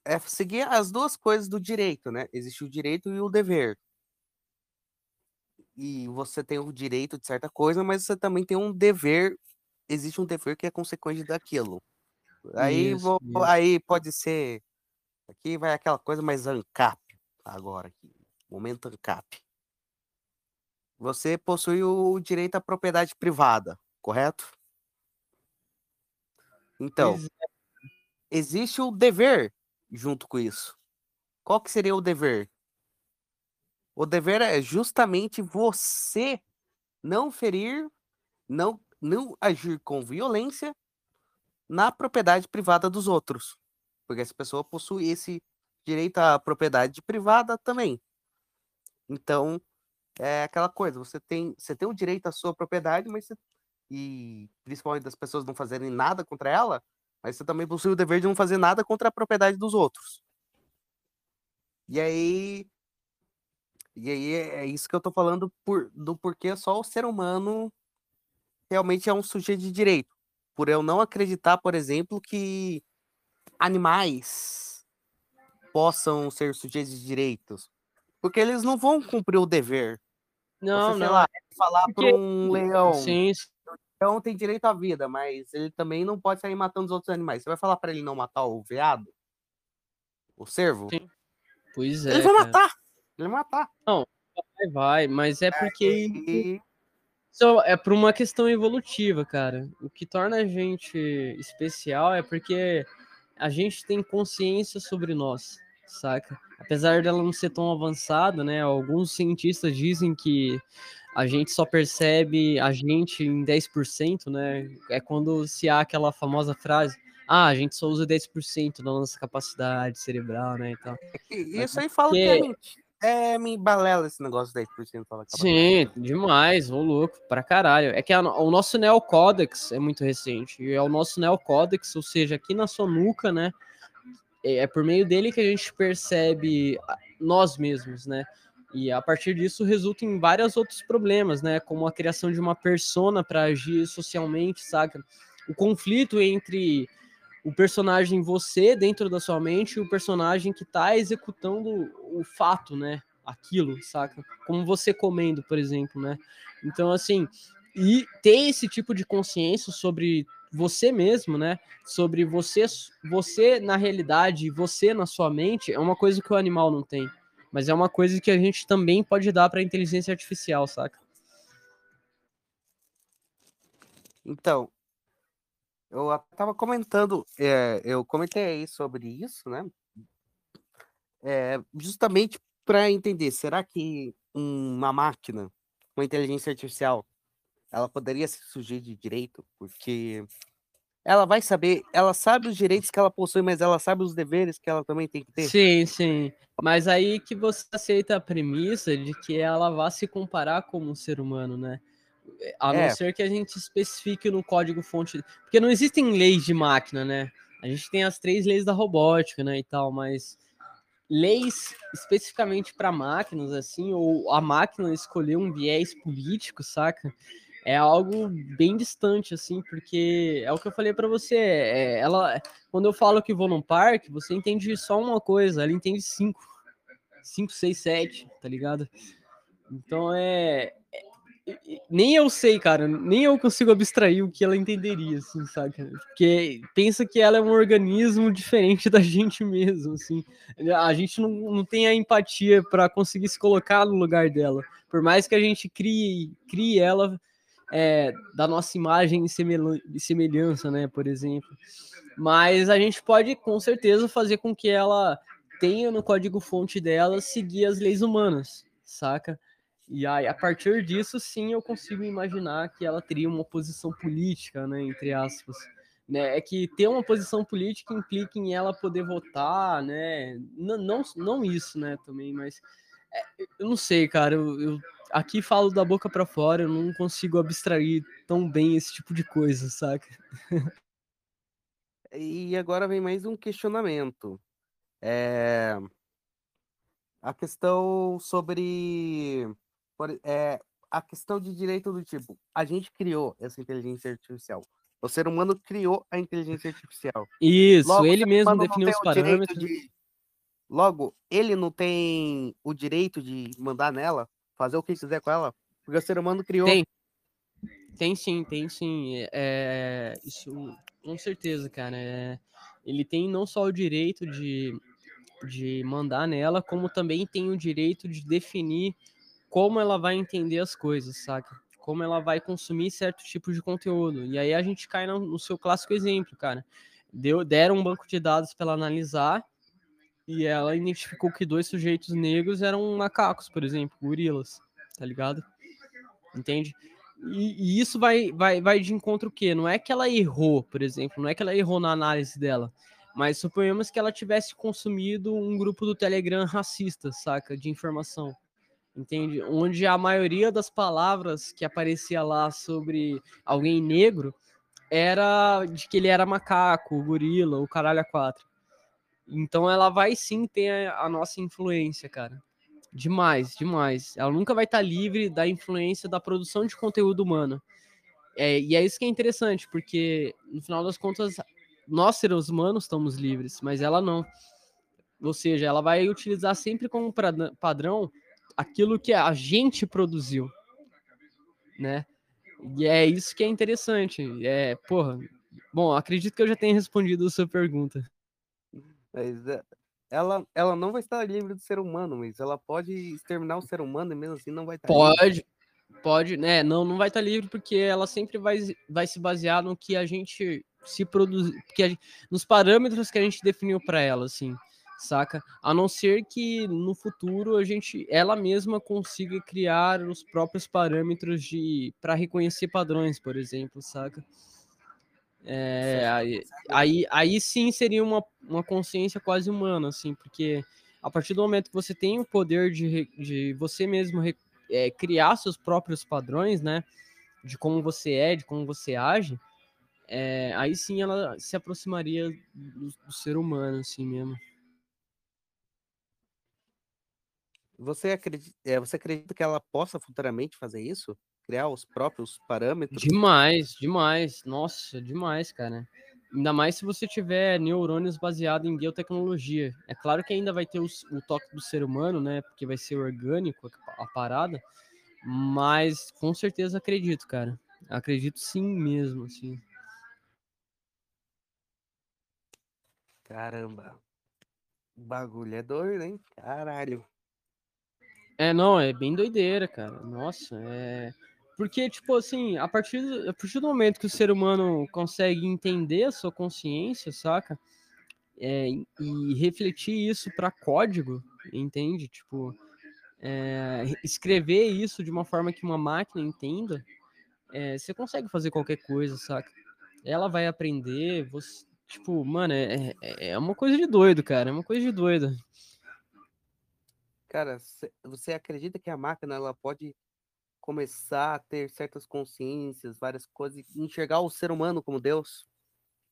é seguir as duas coisas do direito, né? Existe o direito e o dever. E você tem o direito de certa coisa, mas você também tem um dever. Existe um dever que é consequência daquilo. Aí, isso, vou, isso. aí pode ser. Aqui vai aquela coisa mais ANCAP agora aqui. Momento ANCAP. Você possui o direito à propriedade privada, correto? Então, existe o dever junto com isso. Qual que seria o dever? O dever é justamente você não ferir, não, não agir com violência na propriedade privada dos outros. Porque essa pessoa possui esse direito à propriedade privada também. Então, é aquela coisa, você tem, você tem o direito à sua propriedade, mas você, e principalmente das pessoas não fazerem nada contra ela, mas você também possui o dever de não fazer nada contra a propriedade dos outros. E aí e aí é, é isso que eu tô falando por, do porquê só o ser humano realmente é um sujeito de direito. Por eu não acreditar, por exemplo, que animais possam ser sujeitos de direitos. Porque eles não vão cumprir o dever. Não, Você, não. Lá, falar para um leão. Sim. O leão tem direito à vida, mas ele também não pode sair matando os outros animais. Você vai falar para ele não matar o veado? O cervo? Sim. Pois é. Ele vai cara. matar. Ele matar. Não, vai, vai, mas é porque. Isso é por uma questão evolutiva, cara. O que torna a gente especial é porque a gente tem consciência sobre nós, saca? apesar dela não ser tão avançada, né? Alguns cientistas dizem que a gente só percebe a gente em 10%, né? É quando se há aquela famosa frase, ah, a gente só usa 10% da nossa capacidade cerebral, né? Então, Isso aí fala porque... que a gente é, me balela esse negócio 10%. Fala Sim, demais, ô louco, pra caralho. É que a, o nosso neocódex é muito recente, e é o nosso neocódex, ou seja, aqui na sua nuca, né? É, é por meio dele que a gente percebe nós mesmos, né? E a partir disso resulta em vários outros problemas, né? Como a criação de uma persona para agir socialmente, saca? O conflito entre o personagem você dentro da sua mente e o personagem que está executando o fato, né? Aquilo, saca? Como você comendo, por exemplo, né? Então, assim, e ter esse tipo de consciência sobre você mesmo, né? Sobre você, você na realidade, você na sua mente, é uma coisa que o animal não tem. Mas é uma coisa que a gente também pode dar para a inteligência artificial, saca? Então, eu estava comentando, é, eu comentei sobre isso, né? É, justamente para entender, será que uma máquina, uma inteligência artificial, ela poderia ser sujeita de direito? Porque ela vai saber, ela sabe os direitos que ela possui, mas ela sabe os deveres que ela também tem que ter. Sim, sim. Mas aí que você aceita a premissa de que ela vá se comparar como um ser humano, né? A não É. ser que a gente especifique no código-fonte. Porque não existem leis de máquina, né? A gente tem as três leis da robótica, né? E tal, mas leis especificamente para máquinas, assim, ou a máquina escolher um viés político, saca? É algo bem distante, assim, porque é o que eu falei para você. é, ela, quando eu falo que vou num parque, você entende só uma coisa, ela entende cinco. Cinco, seis, sete, tá ligado? Então é. Nem eu sei, cara, nem eu consigo abstrair o que ela entenderia, assim, saca? Porque pensa que ela é um organismo diferente da gente mesmo, assim. A gente não, não tem a empatia para conseguir se colocar no lugar dela. Por mais que a gente crie, crie ela é, da nossa imagem e semelhança, né, por exemplo. Mas a gente pode, com certeza, fazer com que ela tenha no código-fonte dela seguir as leis humanas, saca? E aí, a partir disso, sim, eu consigo imaginar que ela teria uma posição política, né, entre aspas. Né, é que ter uma posição política implica em ela poder votar, né? Não, não, não isso, né, também, mas é, eu não sei, cara. Eu, eu aqui falo da boca para fora, eu não consigo abstrair tão bem esse tipo de coisa, saca? E agora vem mais um questionamento. É... A questão sobre. Por- é, A questão de direito do tipo. A gente criou essa inteligência artificial. O ser humano criou a inteligência artificial. Isso, Logo, ele mesmo definiu os parâmetros. de- Logo, ele não tem o direito de mandar nela, fazer o que quiser com ela, porque o ser humano criou. Tem. Tem sim, tem sim. É, isso, com certeza, cara. É, ele tem não só o direito de, de mandar nela, como também tem o direito de definir como ela vai entender as coisas, saca? Como ela vai consumir certo tipo de conteúdo. E aí a gente cai no, no seu clássico exemplo, cara. Deu, deram um banco de dados para ela analisar e ela identificou que dois sujeitos negros eram macacos, por exemplo, gorilas, tá ligado? Entende? E, e isso vai, vai, vai de encontro o quê? Não é que ela errou, por exemplo, não é que ela errou na análise dela, mas suponhamos que ela tivesse consumido um grupo do Telegram racista, saca? De informação. Entende? Onde a maioria das palavras que aparecia lá sobre alguém negro era de que ele era macaco, gorila, o caralho a quatro. Então ela vai sim ter a, nossa influência, cara. Demais, demais. Ela nunca vai estar livre da influência da produção de conteúdo humano. É, e é isso que é interessante, porque no final das contas, nós seres humanos estamos livres, mas ela não. Ou seja, ela vai utilizar sempre como padrão aquilo que a gente produziu, né? E é isso que é interessante. É, porra. Bom, acredito que eu já tenha respondido a sua pergunta. Mas é, ela, ela não vai estar livre do ser humano, mas ela pode exterminar o ser humano e mesmo assim não vai estar livre. Pode, pode, né? Não, não vai estar livre porque ela sempre vai, vai se basear no que a gente se produz, que a nos parâmetros que a gente definiu para ela, assim, saca? A não ser que no futuro a gente, ela mesma consiga criar os próprios parâmetros de para reconhecer padrões, por exemplo, saca? É, aí, aí, aí sim seria uma, uma consciência quase humana, assim, porque a partir do momento que você tem o poder de, de você mesmo é, criar seus próprios padrões, né? De como você é, de como você age, é, aí sim ela se aproximaria do, do ser humano, assim mesmo. Você acredita, é, você acredita que ela possa futuramente fazer isso? Criar os próprios parâmetros? Demais, demais. Nossa, demais, cara. Ainda mais se você tiver neurônios baseados em biotecnologia. É claro que ainda vai ter os- o toque do ser humano, né? Porque vai ser orgânico a, a parada. Mas com certeza acredito, cara. Acredito sim mesmo, assim. Caramba. O bagulho é doido, hein? Caralho. É, não, é bem doideira, cara. Nossa, é. Porque, tipo assim, a partir, do- a partir do momento que o ser humano consegue entender a sua consciência, saca? É, e refletir isso para código, entende? Tipo, é, escrever isso de uma forma que uma máquina entenda, é, você consegue fazer qualquer coisa, saca? ela vai aprender, você, tipo, mano, é, é, é uma coisa de doido, cara, é uma coisa de doido. Cara, você acredita que a máquina ela pode começar a ter certas consciências, várias coisas, enxergar o ser humano como Deus?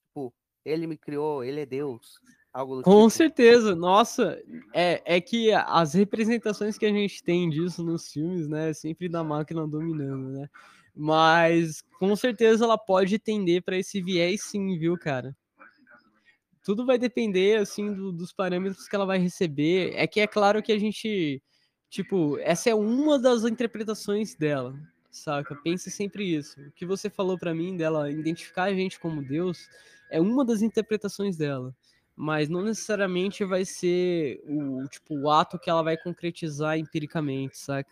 Tipo, ele me criou, ele é Deus. Com tipo. certeza, nossa, é, é que as representações que a gente tem disso nos filmes, né, é sempre da máquina dominando, né? Mas com certeza ela pode tender para esse viés sim, viu, cara? Tudo vai depender, assim, do, dos parâmetros que ela vai receber. É que é claro que a gente, tipo, essa é uma das interpretações dela, saca? Pense sempre isso. O que você falou para mim dela identificar a gente como Deus é uma das interpretações dela. Mas não necessariamente vai ser o, tipo, o ato que ela vai concretizar empiricamente, saca?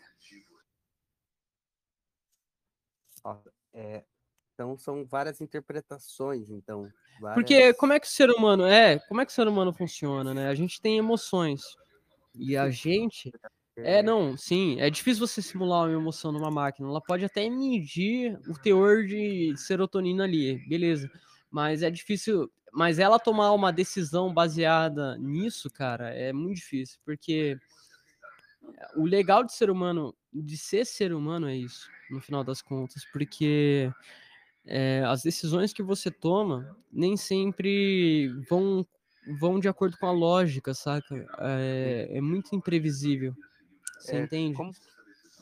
É, então são várias interpretações, então. Várias... Porque como é que o ser humano é? Como é que o ser humano funciona, né? A gente tem emoções. E a gente. É, não, sim. É difícil você simular uma emoção numa máquina. Ela pode até medir o teor de serotonina ali, beleza. Mas é difícil. Mas ela tomar uma decisão baseada nisso, cara, é muito difícil. Porque o legal de ser humano, de ser ser humano, é isso, no final das contas. Porque é, as decisões que você toma nem sempre vão, vão de acordo com a lógica, saca? É, é muito imprevisível. Você é, entende? Como,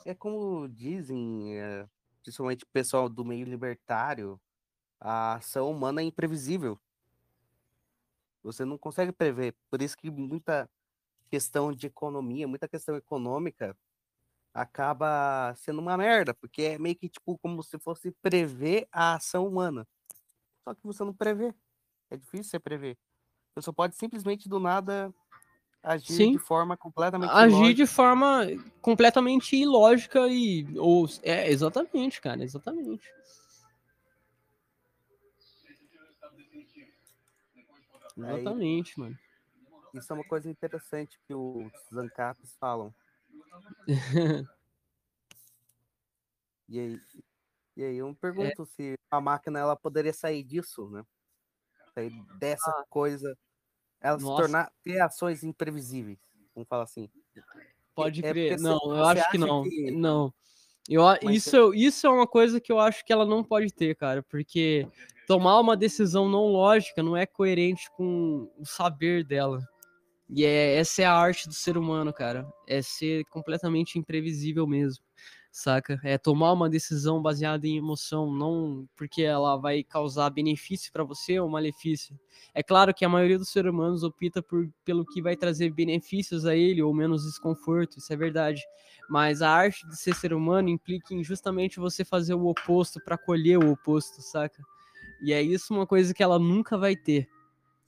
é como dizem, é, principalmente o pessoal do meio libertário, a ação humana é imprevisível. Você não consegue prever. Por isso que muita questão de economia, muita questão econômica acaba sendo uma merda, porque é meio que tipo como se fosse prever a ação humana. Só que você não prevê. É difícil você prever. Você só pode simplesmente do nada agir Sim. de forma completamente agir ilógica. de forma completamente ilógica e ou é exatamente, cara, exatamente. Exatamente, mano. Isso é uma coisa interessante que os Zancaps falam e aí, e aí eu me é. pergunto é. se a máquina ela poderia sair disso, né? Sair dessa ah. coisa, ela Nossa. se tornar ter ações imprevisíveis, vamos falar assim. Pode é crer. não, eu acho que não. Que... Não. Eu, isso, você... isso é uma coisa que eu acho que ela não pode ter, cara, porque tomar uma decisão não lógica não é coerente com o saber dela. E é, essa é a arte do ser humano, cara. É ser completamente imprevisível mesmo, saca? É tomar uma decisão baseada em emoção, não porque ela vai causar benefício para você ou malefício. É claro que a maioria dos seres humanos opta por, pelo que vai trazer benefícios a ele ou menos desconforto, isso é verdade. Mas a arte de ser ser humano implica em justamente você fazer o oposto para colher o oposto, saca? E é isso uma coisa que ela nunca vai ter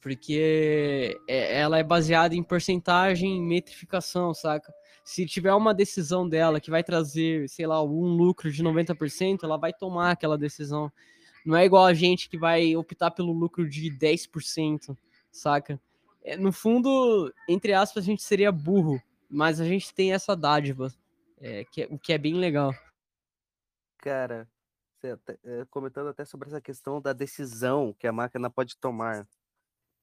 porque é, ela é baseada em porcentagem, em metrificação, saca? Se tiver uma decisão dela que vai trazer, sei lá, um lucro de 90%, ela vai tomar aquela decisão. Não é igual a gente que vai optar pelo lucro de 10%, saca? É, no fundo, entre aspas, a gente seria burro, mas a gente tem essa dádiva, é, que é, o que é bem legal. Cara, comentando até sobre essa questão da decisão que a máquina pode tomar.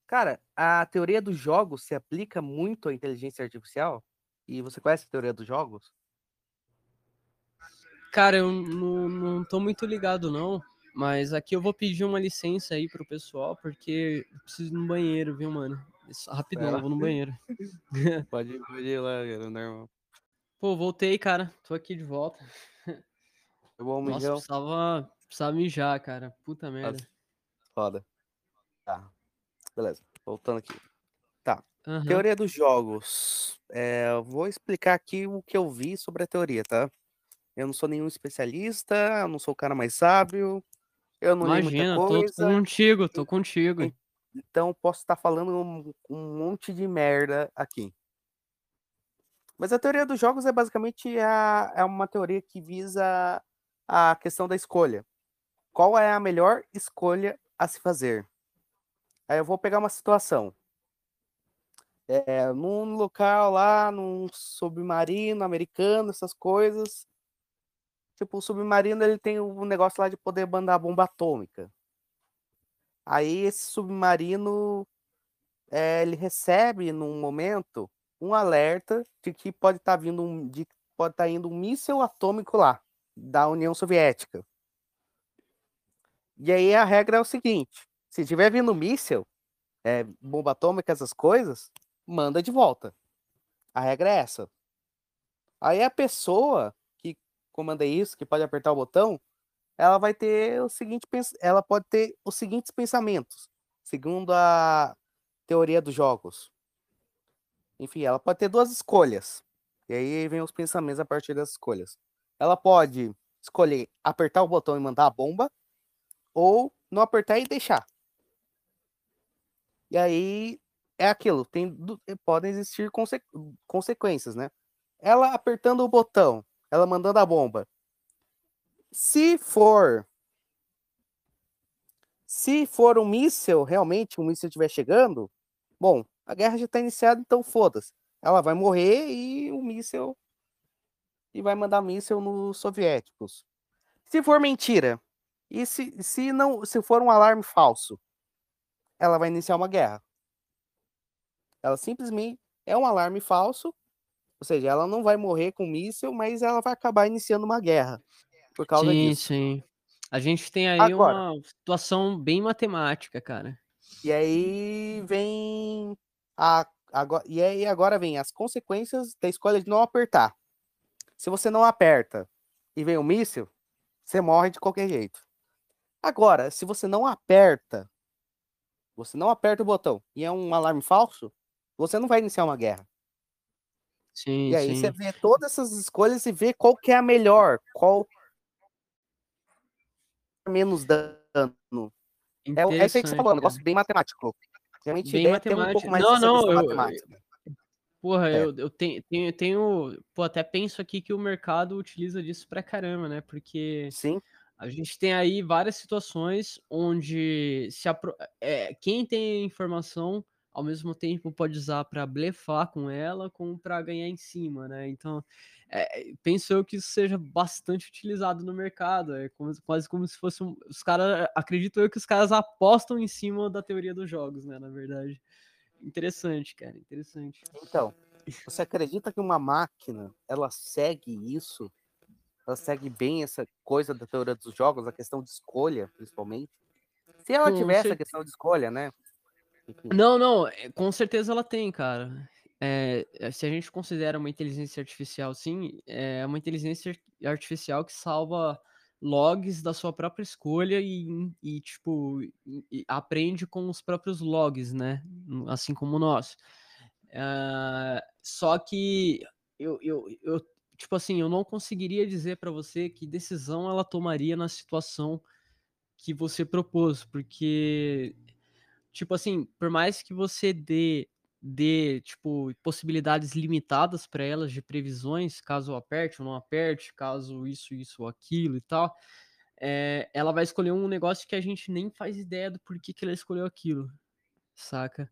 Cara, a teoria dos jogos se aplica muito à inteligência artificial? E você conhece a teoria dos jogos? Cara, eu não, não tô muito ligado, não. Mas aqui eu vou pedir uma licença aí pro pessoal, porque eu preciso ir no banheiro, viu, mano? Isso, rapidão, eu vou no banheiro. pode, pode ir lá, cara, normal. Pô, voltei, cara. Tô aqui de volta. Foi bom, Nossa, precisava, precisava mijar, cara. Puta merda. Foda. Tá. Beleza, voltando aqui. Tá. Uhum. Teoria dos jogos. É, vou explicar aqui o que eu vi sobre a teoria, tá? Eu não sou nenhum especialista, eu não sou o cara mais sábio, eu não Imagina, li muita coisa. tô contigo, tô contigo. Então posso estar falando um, um monte de merda aqui. Mas a teoria dos jogos é basicamente a, é uma teoria que visa a questão da escolha. Qual é a melhor escolha a se fazer? Aí eu vou pegar uma situação. É, num local lá, num submarino americano, essas coisas. Tipo, o submarino ele tem um negócio lá de poder mandar bomba atômica. Aí esse submarino é, ele recebe num momento um alerta de que pode estar tá vindo um, de, pode estar tá indo um míssil atômico lá da União Soviética. E aí a regra é o seguinte: se tiver vindo míssil, é, bomba atômica, essas coisas, manda de volta. A regra é essa. Aí a pessoa que comanda isso, que pode apertar o botão, ela vai ter o seguinte, ela pode ter os seguintes pensamentos, segundo a teoria dos jogos. Enfim, ela pode ter duas escolhas. E aí vem os pensamentos a partir das escolhas. Ela pode escolher apertar o botão e mandar a bomba, ou não apertar e deixar. E aí é aquilo, tem, podem existir conse, consequências, né? Ela apertando o botão, ela mandando a bomba. Se for se for um míssil, realmente um míssil estiver chegando, bom, a guerra já está iniciada, então foda-se. Ela vai morrer e o míssil e vai mandar míssil nos soviéticos. Se for mentira, e se, se não, se for um alarme falso, ela vai iniciar uma guerra. Ela simplesmente é um alarme falso, ou seja, ela não vai morrer com míssil, mas ela vai acabar iniciando uma guerra por causa sim, disso. Sim, sim. A gente tem aí agora, uma situação bem matemática, cara. E aí vem a agora, e aí agora vem as consequências da escolha de não apertar. Se você não aperta e vem o um míssil, você morre de qualquer jeito. Agora, se você não aperta, você não aperta o botão e é um alarme falso, você não vai iniciar uma guerra. Sim, e aí sim. você vê todas essas escolhas e vê qual que é a melhor, qual menos dano. É, é isso aí que você falou, é um negócio bem matemático. Realmente bem matemático. Um pouco mais não, não, eu, matemática. Porra, é. eu, eu tenho, tenho, tenho. Pô, até penso aqui que o mercado utiliza disso pra caramba, né? Porque Sim. A gente tem aí várias situações onde se apro... é, quem tem informação ao mesmo tempo pode usar para blefar com ela, como para ganhar em cima, né? Então, é, penso eu que isso seja bastante utilizado no mercado. É como, quase como se fosse um, os caras. Acredito eu que os caras apostam em cima da teoria dos jogos, né? Na verdade. Interessante, cara. Interessante. Então, você acredita que uma máquina ela segue isso? Ela segue bem essa coisa da teoria dos jogos, a questão de escolha, principalmente? Se ela tiver essa questão de escolha, né? Enfim. Não, não, é, com certeza ela tem, cara. É, se a gente considera uma inteligência artificial, sim, é uma inteligência artificial que salva logs da sua própria escolha e, e tipo, e aprende com os próprios logs, né? Assim como nós. Uh, só que eu, eu, eu, tipo assim, eu não conseguiria dizer para você que decisão ela tomaria na situação que você propôs, porque, tipo assim, por mais que você dê dê, tipo, possibilidades limitadas para elas de previsões, caso aperte ou não aperte, caso isso, isso aquilo e tal, é, ela vai escolher um negócio que a gente nem faz ideia do porquê que ela escolheu aquilo, saca?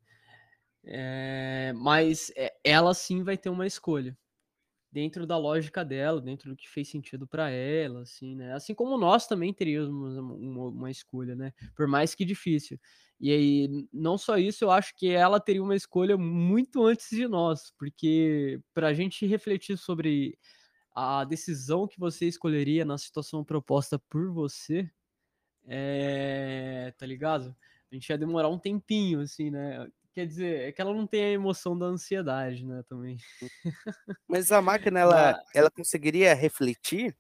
É, mas é, ela sim vai ter uma escolha dentro da lógica dela, dentro do que fez sentido para ela, assim, né? Assim como nós também teríamos uma, uma, escolha, né? Por mais que difícil. E aí, não só isso, eu acho que ela teria uma escolha muito antes de nós, porque para a gente refletir sobre a decisão que você escolheria na situação proposta por você, é, tá ligado? A gente ia demorar um tempinho, assim, né? Quer dizer, é que ela não tem a emoção da ansiedade, né, também. Mas a máquina, ela, ela conseguiria refletir?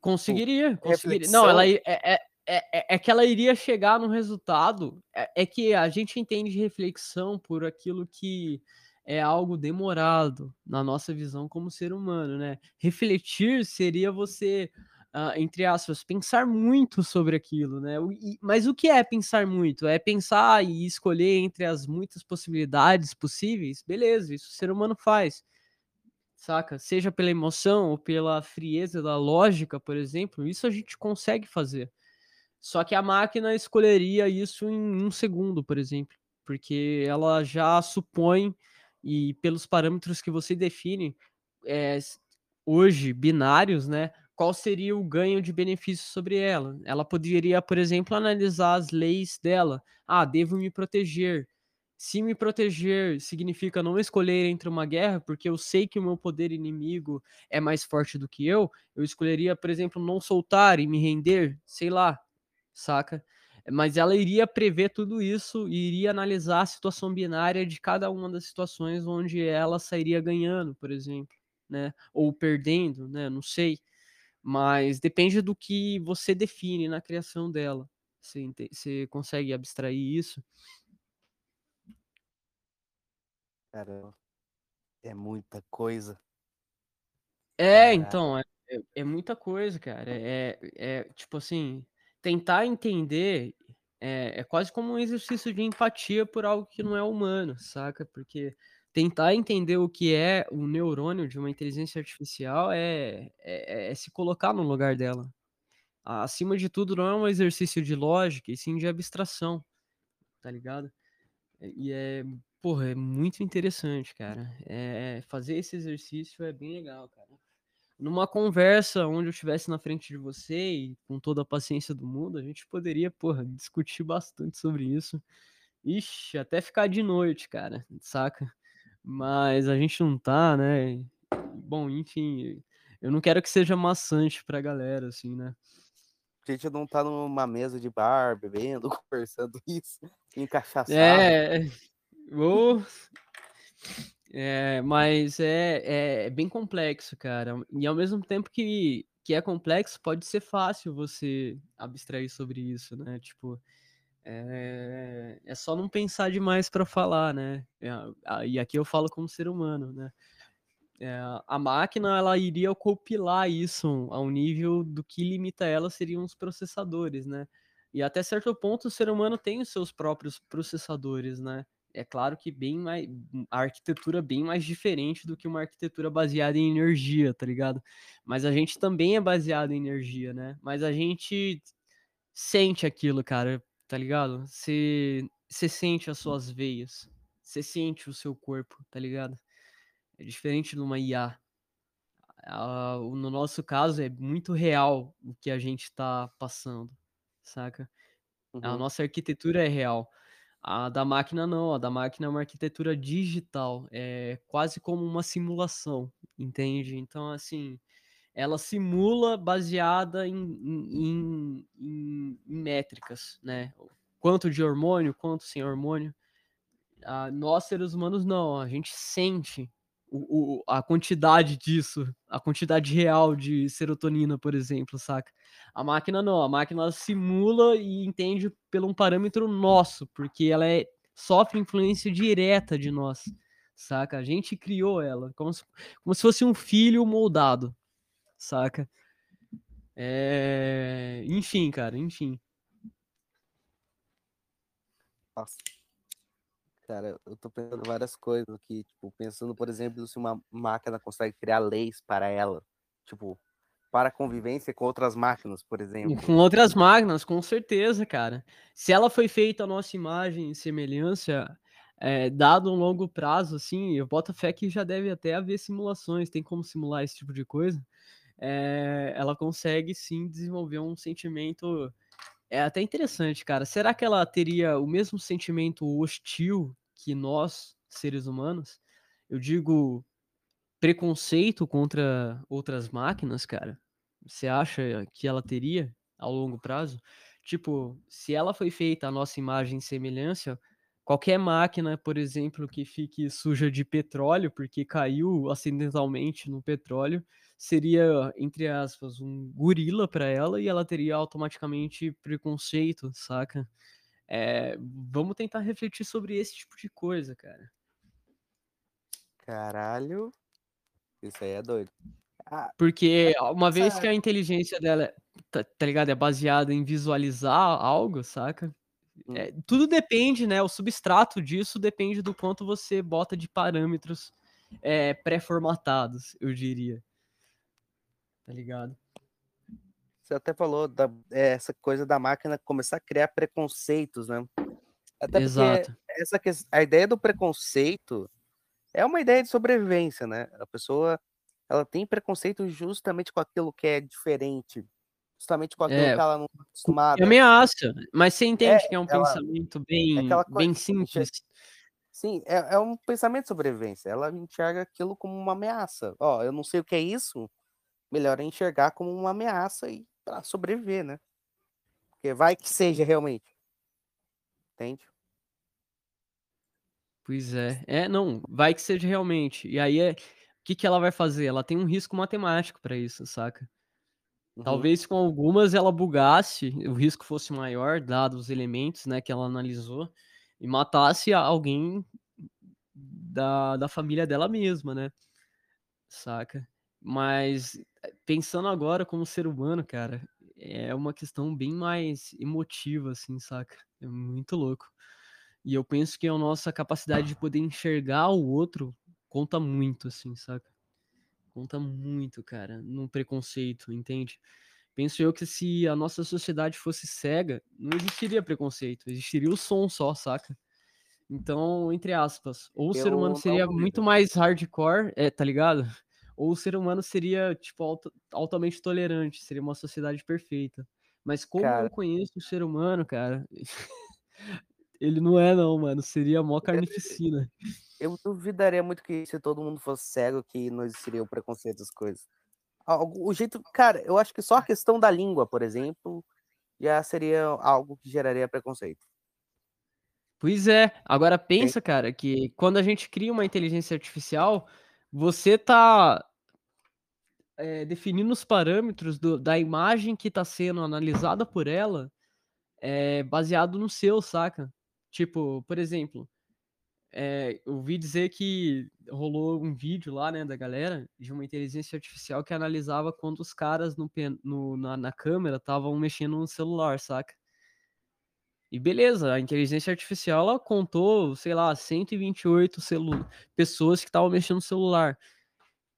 Conseguiria, conseguiria. Não, ela é, é, é, é, que ela iria chegar no resultado. É, é que a gente entende reflexão por aquilo que é algo demorado na nossa visão como ser humano, né? Refletir seria você uh, entre aspas, pensar muito sobre aquilo, né? E, mas o que é pensar muito? É pensar e escolher entre as muitas possibilidades possíveis? Beleza, isso o ser humano faz, saca? Seja pela emoção ou pela frieza da lógica, por exemplo, isso a gente consegue fazer. Só que a máquina escolheria isso em um segundo, por exemplo, porque ela já supõe, e pelos parâmetros que você define, é, hoje binários, né? Qual seria o ganho de benefício sobre ela? Ela poderia, por exemplo, analisar as leis dela. Ah, devo me proteger. Se me proteger significa não escolher entre uma guerra, porque eu sei que o meu poder inimigo é mais forte do que eu, eu escolheria, por exemplo, não soltar e me render, sei lá, saca? Mas ela iria prever tudo isso e iria analisar a situação binária de cada uma das situações onde ela sairia ganhando, por exemplo, né? Ou perdendo, né? Não sei. Mas depende do que você define na criação dela. Você, você consegue abstrair isso? Caramba. É muita coisa. É, então, é, é, é muita coisa, cara. É, é, tipo assim, tentar entender é, é quase como um exercício de empatia por algo que não é humano, saca? Porque tentar entender o que é o neurônio de uma inteligência artificial é, é, é se colocar no lugar dela. Acima de tudo, não é um exercício de lógica, e sim de abstração, tá ligado? E é Porra, é muito interessante, cara. É, fazer esse exercício é bem legal, cara. Numa conversa onde eu estivesse na frente de você e com toda a paciência do mundo, a gente poderia, porra, discutir bastante sobre isso. Ixi, até ficar de noite, cara, saca? Mas a gente não tá, né? Bom, enfim, eu não quero que seja maçante pra galera, assim, né? A gente não tá numa mesa de bar, bebendo, conversando isso, encaixaçado. É, Oh. É, mas é, é, é, bem complexo, cara. E ao mesmo tempo que, que é complexo, pode ser fácil você abstrair sobre isso, né? Tipo, é, é só não pensar demais para falar, né? É, e aqui eu falo como ser humano, né? É, a máquina ela iria compilar isso a um nível do que limita ela seriam os processadores, né? E até certo ponto o ser humano tem os seus próprios processadores, né? é claro que bem mais a arquitetura bem mais diferente do que uma arquitetura baseada em energia, tá ligado? Mas a gente também é baseado em energia, né? Mas a gente sente aquilo, cara, tá ligado? Você sente as suas veias, você sente o seu corpo, tá ligado? É diferente de uma IA. no nosso caso é muito real o que a gente tá passando, saca? Uhum. A nossa arquitetura é real. A da máquina não, a da máquina é uma arquitetura digital, é quase como uma simulação, entende? Então, assim, ela simula baseada em, em, em, em métricas, né? Quanto de hormônio, quanto sem hormônio. Ah, nós, seres humanos, não, a gente sente o, o, a quantidade disso, a quantidade real de serotonina, por exemplo, saca? A máquina não, a máquina simula e entende pelo um parâmetro nosso, porque ela é, sofre influência direta de nós, saca? A gente criou ela, como se, como se fosse um filho moldado, saca? É... Enfim, cara, enfim. Nossa. Cara, eu tô pensando várias coisas aqui, tipo, pensando, por exemplo, se uma máquina consegue criar leis para ela, tipo, para convivência com outras máquinas, por exemplo. Com outras máquinas, com certeza, cara. Se ela foi feita a nossa imagem e semelhança, é, dado um longo prazo, assim, eu boto fé que já deve até haver simulações, tem como simular esse tipo de coisa. É, ela consegue sim desenvolver um sentimento é até interessante, cara. Será que ela teria o mesmo sentimento hostil que nós, seres humanos? Eu digo preconceito contra outras máquinas, cara. Você acha que ela teria ao longo prazo? Tipo, se ela foi feita a nossa imagem e semelhança, qualquer máquina, por exemplo, que fique suja de petróleo, porque caiu acidentalmente no petróleo, seria, entre aspas, um gorila para ela e ela teria automaticamente preconceito, saca? É, vamos tentar refletir sobre esse tipo de coisa, cara. Caralho, isso aí é doido. Ah, porque uma vez que a inteligência dela, tá, tá ligado, é baseada em visualizar algo, saca? É, hum. tudo depende, né? O substrato disso depende do quanto você bota de parâmetros é, pré-formatados, eu diria. Tá ligado? Você até falou da, é, essa coisa da máquina começar a criar preconceitos, né? Até Exato. Essa, a ideia do preconceito é uma ideia de sobrevivência, né? A pessoa ela tem preconceito justamente com aquilo que é diferente, justamente com aquilo É, que ela não tá e acostumada. ameaça, mas você É, entende que é um ela pensamento é bem aquela bem simples? sim, é é um pensamento de sobrevivência, ela enxerga aquilo como uma ameaça. "Ó, eu não sei o que é isso", melhor é enxergar como uma ameaça e pra sobreviver, né. Porque vai que seja realmente. Entende? Pois é. É, não, vai que seja realmente. E aí é que que ela vai fazer? Ela tem um risco matemático pra isso, saca. Uhum. Talvez com algumas ela bugasse, o risco fosse maior, dado os elementos, né, que ela analisou, e matasse alguém da da família dela mesma, né, saca. Mas, eh, pensando agora como ser humano, cara, é uma questão bem mais emotiva, assim, saca. É muito louco. E eu penso que a nossa capacidade de poder enxergar o outro conta muito, assim, saca. Conta muito, cara, no preconceito, entende. Penso eu que se a nossa sociedade fosse cega, não existiria preconceito, existiria o som só, saca. Então, entre aspas, ou o ser humano seria muito mais hardcore é, tá ligado? Ou o ser humano seria, tipo, alta altamente tolerante, seria uma sociedade perfeita. Mas como eu Cara conheço o ser humano, cara, ele não é não, mano, seria mó carnificina. Eu duvidaria muito que se todo mundo fosse cego que não existiria o preconceito, essas coisas. O jeito cara, eu acho que só a questão da língua, por exemplo, já seria algo que geraria preconceito. Pois é. Agora pensa, cara, que quando a gente cria uma inteligência artificial, você tá eh, definindo os parâmetros do da imagem que tá sendo analisada por ela, eh, baseado no seu, saca. Tipo, por exemplo, eh, eu ouvi dizer que rolou um vídeo lá, né, da galera, de uma inteligência artificial que analisava quando os caras no no na na câmera estavam mexendo no celular, saca. E beleza, a inteligência artificial ela contou, sei lá, 128 celu pessoas que estavam mexendo no celular.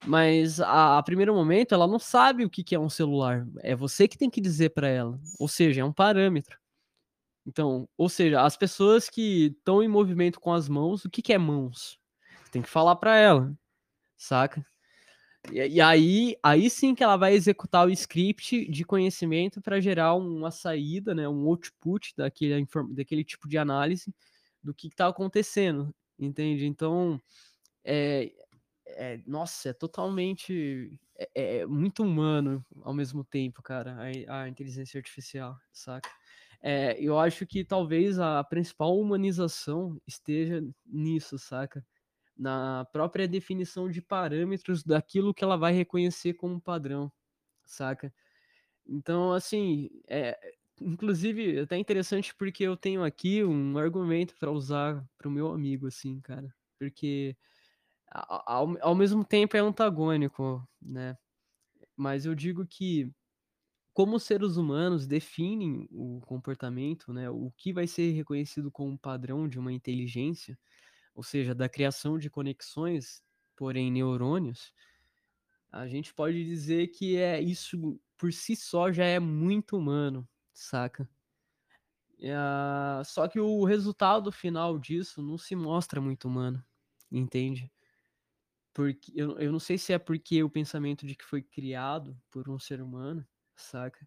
Mas a a primeiro momento ela não sabe o que que é um celular, é você que tem que dizer pra ela, ou seja, é um parâmetro. Então, ou seja, as pessoas que estão em movimento com as mãos, o que que é mãos? Tem que falar pra ela, saca. E e aí aí sim que ela vai executar o script de conhecimento pra gerar uma saída, né, um output daquele daquele tipo de análise, do que que tá acontecendo, entende. Então, eh eh, nossa, é totalmente é é muito humano ao mesmo tempo, cara, a a inteligência artificial, saca. Eh, eu acho que talvez a principal humanização esteja nisso, saca. Na própria definição de parâmetros daquilo que ela vai reconhecer como padrão, saca. Então, assim, eh, inclusive é até interessante, porque eu tenho aqui um argumento pra usar para o meu amigo, assim, cara, porque ao ao mesmo tempo é antagônico, né. Mas eu digo que, como os seres humanos definem o comportamento, né, o que vai ser reconhecido como padrão de uma inteligência, ou seja, da criação de conexões, porém neurônios, a gente pode dizer que é isso por si só já é muito humano, saca. A só que o resultado final disso não se mostra muito humano, entende. Porque eu eu não sei se é porque o pensamento de que foi criado por um ser humano, saca,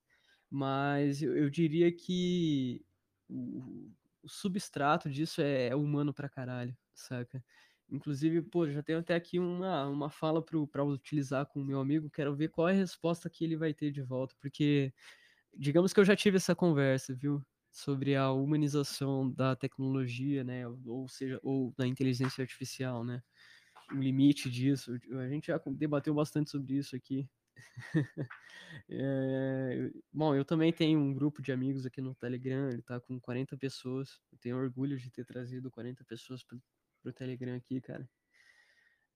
mas eu eu diria que o o substrato disso é é humano pra caralho, saca. Inclusive, pô, já tenho até aqui uma uma fala para utilizar com o meu amigo, quero ver qual é a resposta que ele vai ter de volta, porque digamos que eu já tive essa conversa, viu, sobre a humanização da tecnologia, né, ou seja, ou da inteligência artificial, né, o limite disso, a gente já debateu bastante sobre isso aqui. Eh, bom, eu também tenho um grupo de amigos aqui no Telegram, ele tá com 40 pessoas, eu tenho orgulho de ter trazido 40 pessoas para o para o Telegram aqui, cara.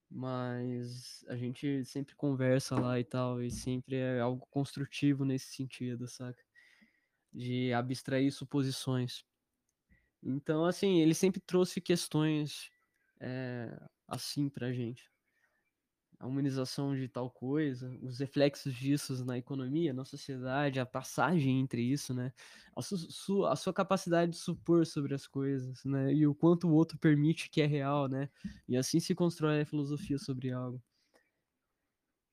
Mas a gente sempre conversa lá e tal, e sempre é algo construtivo nesse sentido, saca, de abstrair suposições. Então, assim, ele sempre trouxe questões, eh, assim pra gente. A humanização de tal coisa, os reflexos disso na economia, na sociedade, a passagem entre isso, né, a su a sua capacidade de supor sobre as coisas, né, e o quanto o outro permite que é real, né, e assim se constrói a filosofia sobre algo.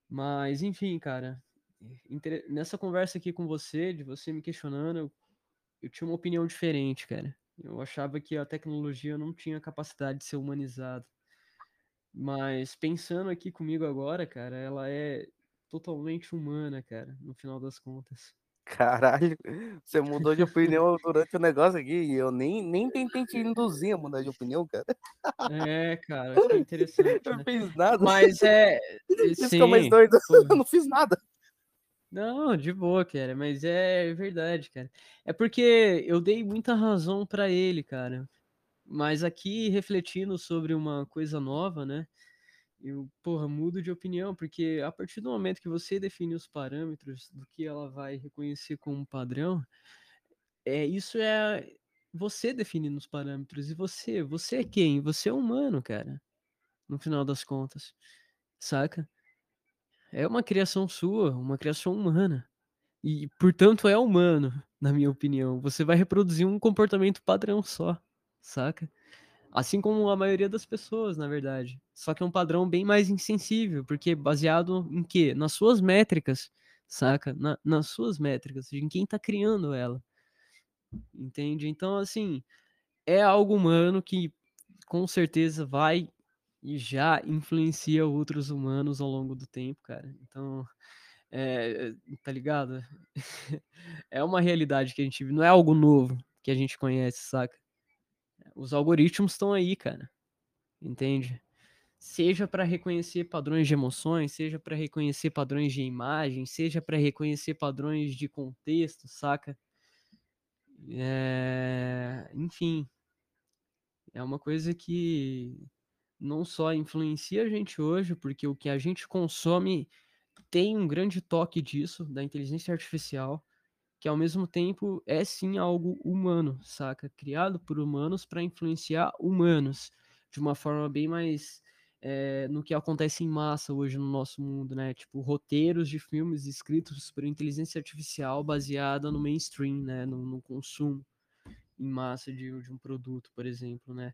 Mas, enfim, cara, nessa conversa aqui com você, de você me questionando, eu, eu tinha uma opinião diferente, cara. Eu achava que a tecnologia não tinha capacidade de ser humanizada. Mas pensando aqui comigo agora, cara, ela é totalmente humana, cara, no final das contas. Caralho, você mudou de opinião durante o negócio aqui e eu nem, nem tentei te induzir a mudar de opinião, cara. É, cara, foi interessante. Eu né? não fiz nada. Mas é. Isso sim, é mais doido. pô. Eu não fiz nada. Não, de boa, cara, mas é verdade, cara. É porque eu dei muita razão pra ele, cara. Mas aqui, refletindo sobre uma coisa nova, né? Eu, porra, mudo de opinião, porque a partir do momento que você define os parâmetros do que ela vai reconhecer como padrão, é isso é você definindo os parâmetros. E você, você é quem? Você é humano, cara. No final das contas, saca? É uma criação sua, uma criação humana. E, portanto, é humano, na minha opinião. Você vai reproduzir um comportamento padrão só, saca? Assim como a maioria das pessoas, na verdade. Só que é um padrão bem mais insensível, porque baseado em quê? Nas suas métricas, saca? Na, nas suas métricas, em quem tá criando ela. Entende? Então, assim, é algo humano que com certeza vai e já influencia outros humanos ao longo do tempo, cara. Então, é, tá ligado? é uma realidade que a gente vive, não é algo novo que a gente conhece, saca? Os algoritmos estão aí, cara. Entende? Seja para reconhecer padrões de emoções, seja para reconhecer padrões de imagem, seja para reconhecer padrões de contexto, saca? É... Enfim, é uma coisa que não só influencia a gente hoje, porque o que a gente consome tem um grande toque disso, da inteligência artificial, que ao mesmo tempo é sim algo humano, saca? Criado por humanos para influenciar humanos de uma forma bem mais é, no que acontece em massa hoje no nosso mundo, né? Tipo, roteiros de filmes escritos por inteligência artificial baseada no mainstream, né? No, no consumo em massa de, de um produto, por exemplo, né?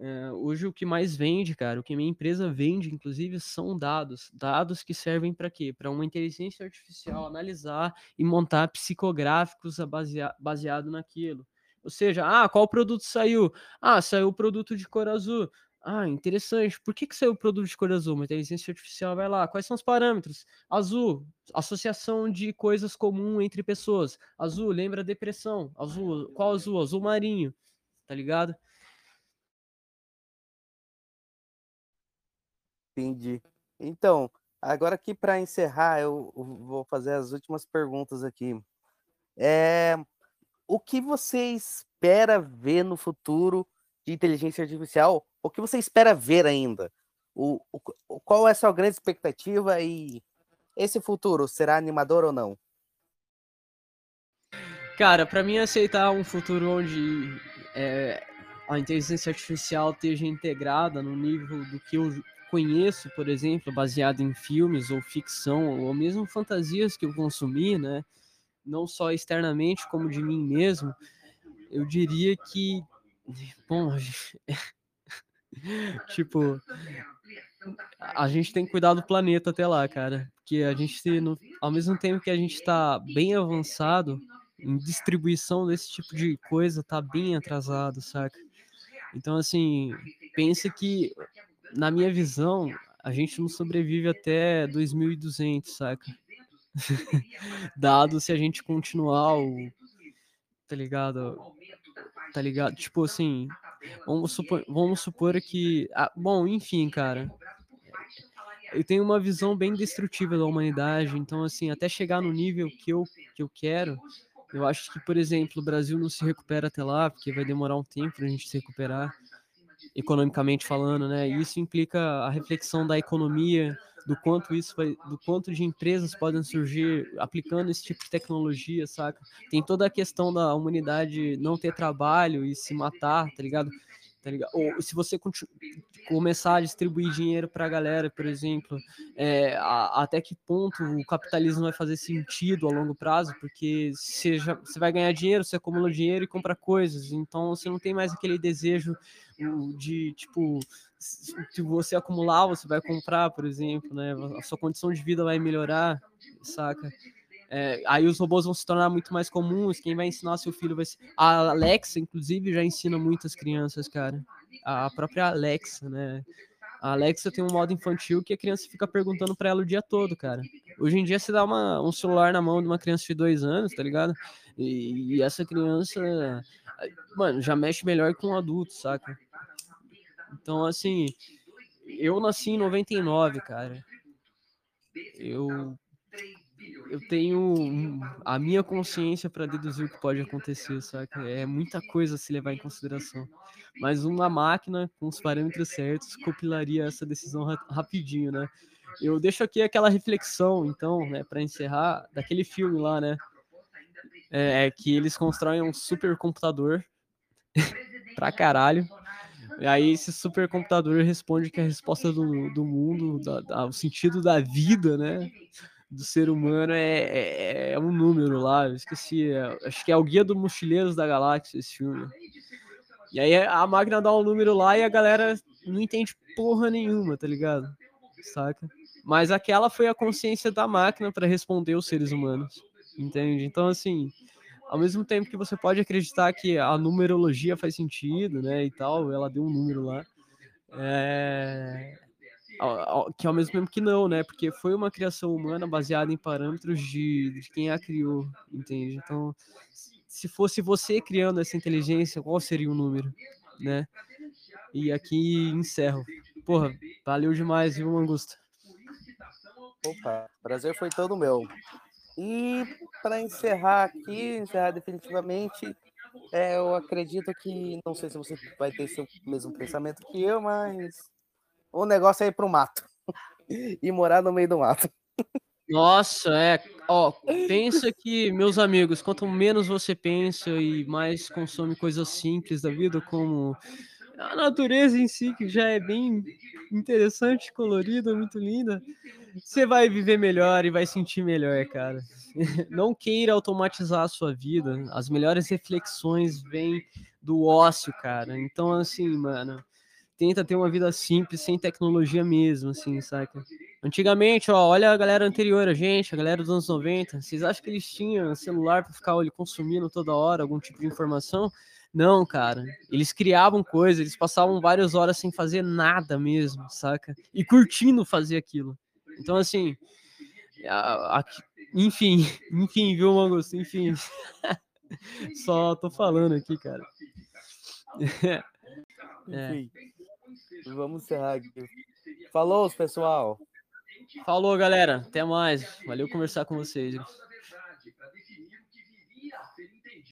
Uh, hoje o que mais vende, cara, o que minha empresa vende, inclusive, são dados. Dados que servem para quê? Para uma inteligência artificial analisar e montar psicográficos basea baseado naquilo. Ou seja, ah, qual produto saiu? Ah, saiu o produto de cor azul. Ah, interessante. Por que, que saiu o produto de cor azul? Uma inteligência artificial vai lá. Quais são os parâmetros? Azul, associação de coisas comuns entre pessoas. Azul, lembra depressão. Azul, qual azul? Azul marinho. Tá ligado? Entendi. Então, agora aqui para encerrar, eu vou fazer as últimas perguntas aqui. É, o que você espera ver no futuro de inteligência artificial? O que você espera ver ainda? O, o, qual é a sua grande expectativa e esse futuro será animador ou não? Cara, para mim aceitar um futuro onde é, a inteligência artificial esteja integrada no nível do que eu conheço, por exemplo, baseado em filmes ou ficção, ou mesmo fantasias que eu consumi, né? Não só externamente, como de mim mesmo, eu diria que, bom, tipo, a gente tem que cuidar do planeta até lá, cara, porque a gente, ao mesmo tempo que a gente está bem avançado em distribuição desse tipo de coisa, tá bem atrasado, saca? Então, assim, pensa que na minha visão, a gente não sobrevive até 2200, saca? Dado se a gente continuar o. Tá ligado? Tá ligado? Tipo assim, vamos supor, vamos supor que. Ah, bom, enfim, cara. Eu tenho uma visão bem destrutiva da humanidade, então, assim, até chegar no nível que eu, que eu quero, eu acho que, por exemplo, o Brasil não se recupera até lá, porque vai demorar um tempo pra gente se recuperar economicamente falando, né? Isso implica a reflexão da economia, do quanto isso vai, do quanto de empresas podem surgir aplicando esse tipo de tecnologia, saca? Tem toda a questão da humanidade não ter trabalho e se matar, tá ligado? Tá ligado? Ou se você começar a distribuir dinheiro para a galera, por exemplo, é, a, até que ponto o capitalismo vai fazer sentido a longo prazo, porque você, você vai ganhar dinheiro, você acumula dinheiro e compra coisas, então você não tem mais aquele desejo de, tipo, se você acumular, você vai comprar, por exemplo, né? A sua condição de vida vai melhorar, saca? É, aí os robôs vão se tornar muito mais comuns. Quem vai ensinar seu filho vai ser. A Alexa, inclusive, já ensina muitas crianças, cara. A própria Alexa, né? A Alexa tem um modo infantil que a criança fica perguntando para ela o dia todo, cara. Hoje em dia você dá uma, um celular na mão de uma criança de dois anos, tá ligado? E, e essa criança, mano, já mexe melhor que um adulto, saca? Então, assim, eu nasci em 99, cara. Eu eu tenho a minha consciência para deduzir o que pode acontecer, saca? É muita coisa a se levar em consideração. Mas uma máquina com os parâmetros certos compilaria essa decisão ra rapidinho, né? Eu deixo aqui aquela reflexão, então, né, para encerrar, daquele filme lá, né? É, é que eles constroem um supercomputador pra caralho. E aí esse supercomputador responde que a resposta do, do mundo, da, da, o sentido da vida, né? Do ser humano é, é, é, um número lá, eu esqueci, é, acho que é o Guia do Mochileiros da Galáxia esse filme. E aí a máquina dá um número lá e a galera não entende porra nenhuma, tá ligado? Saca? Mas aquela foi a consciência da máquina para responder os seres humanos, entende? Então, assim, ao mesmo tempo que você pode acreditar que a numerologia faz sentido, né, e tal, ela deu um número lá, é, que ao mesmo tempo que não, né? Porque foi uma criação humana baseada em parâmetros de, de quem a criou, entende? Então, se fosse você criando essa inteligência, qual seria o número, né? E aqui encerro. Porra, valeu demais, viu, Mangusta? Opa, prazer foi todo meu. E para encerrar aqui, encerrar definitivamente, é, eu acredito que, não sei se você vai ter seu mesmo pensamento que eu, mas o negócio é ir pro mato. e morar no meio do mato. Nossa, é. Ó, pensa que, meus amigos, quanto menos você pensa e mais consome coisas simples da vida, como a natureza em si, que já é bem interessante, colorida, muito linda, você vai viver melhor e vai sentir melhor, cara. Não queira automatizar a sua vida. As melhores reflexões vêm do ócio, cara. Então, assim, mano, tenta ter uma vida simples, sem tecnologia mesmo, assim, saca? Antigamente, ó, olha a galera anterior a gente, a galera dos anos 90, vocês acham que eles tinham celular para ficar olha, consumindo toda hora algum tipo de informação? Não, cara. Eles criavam coisas, eles passavam várias horas sem fazer nada mesmo, saca? E curtindo fazer aquilo. Então, assim, a, a, enfim, enfim, viu, Mangusto? Enfim. Só tô falando aqui, cara. É. Vamos encerrar aqui. Falou, pessoal. Falou, galera. Até mais. Valeu conversar com vocês.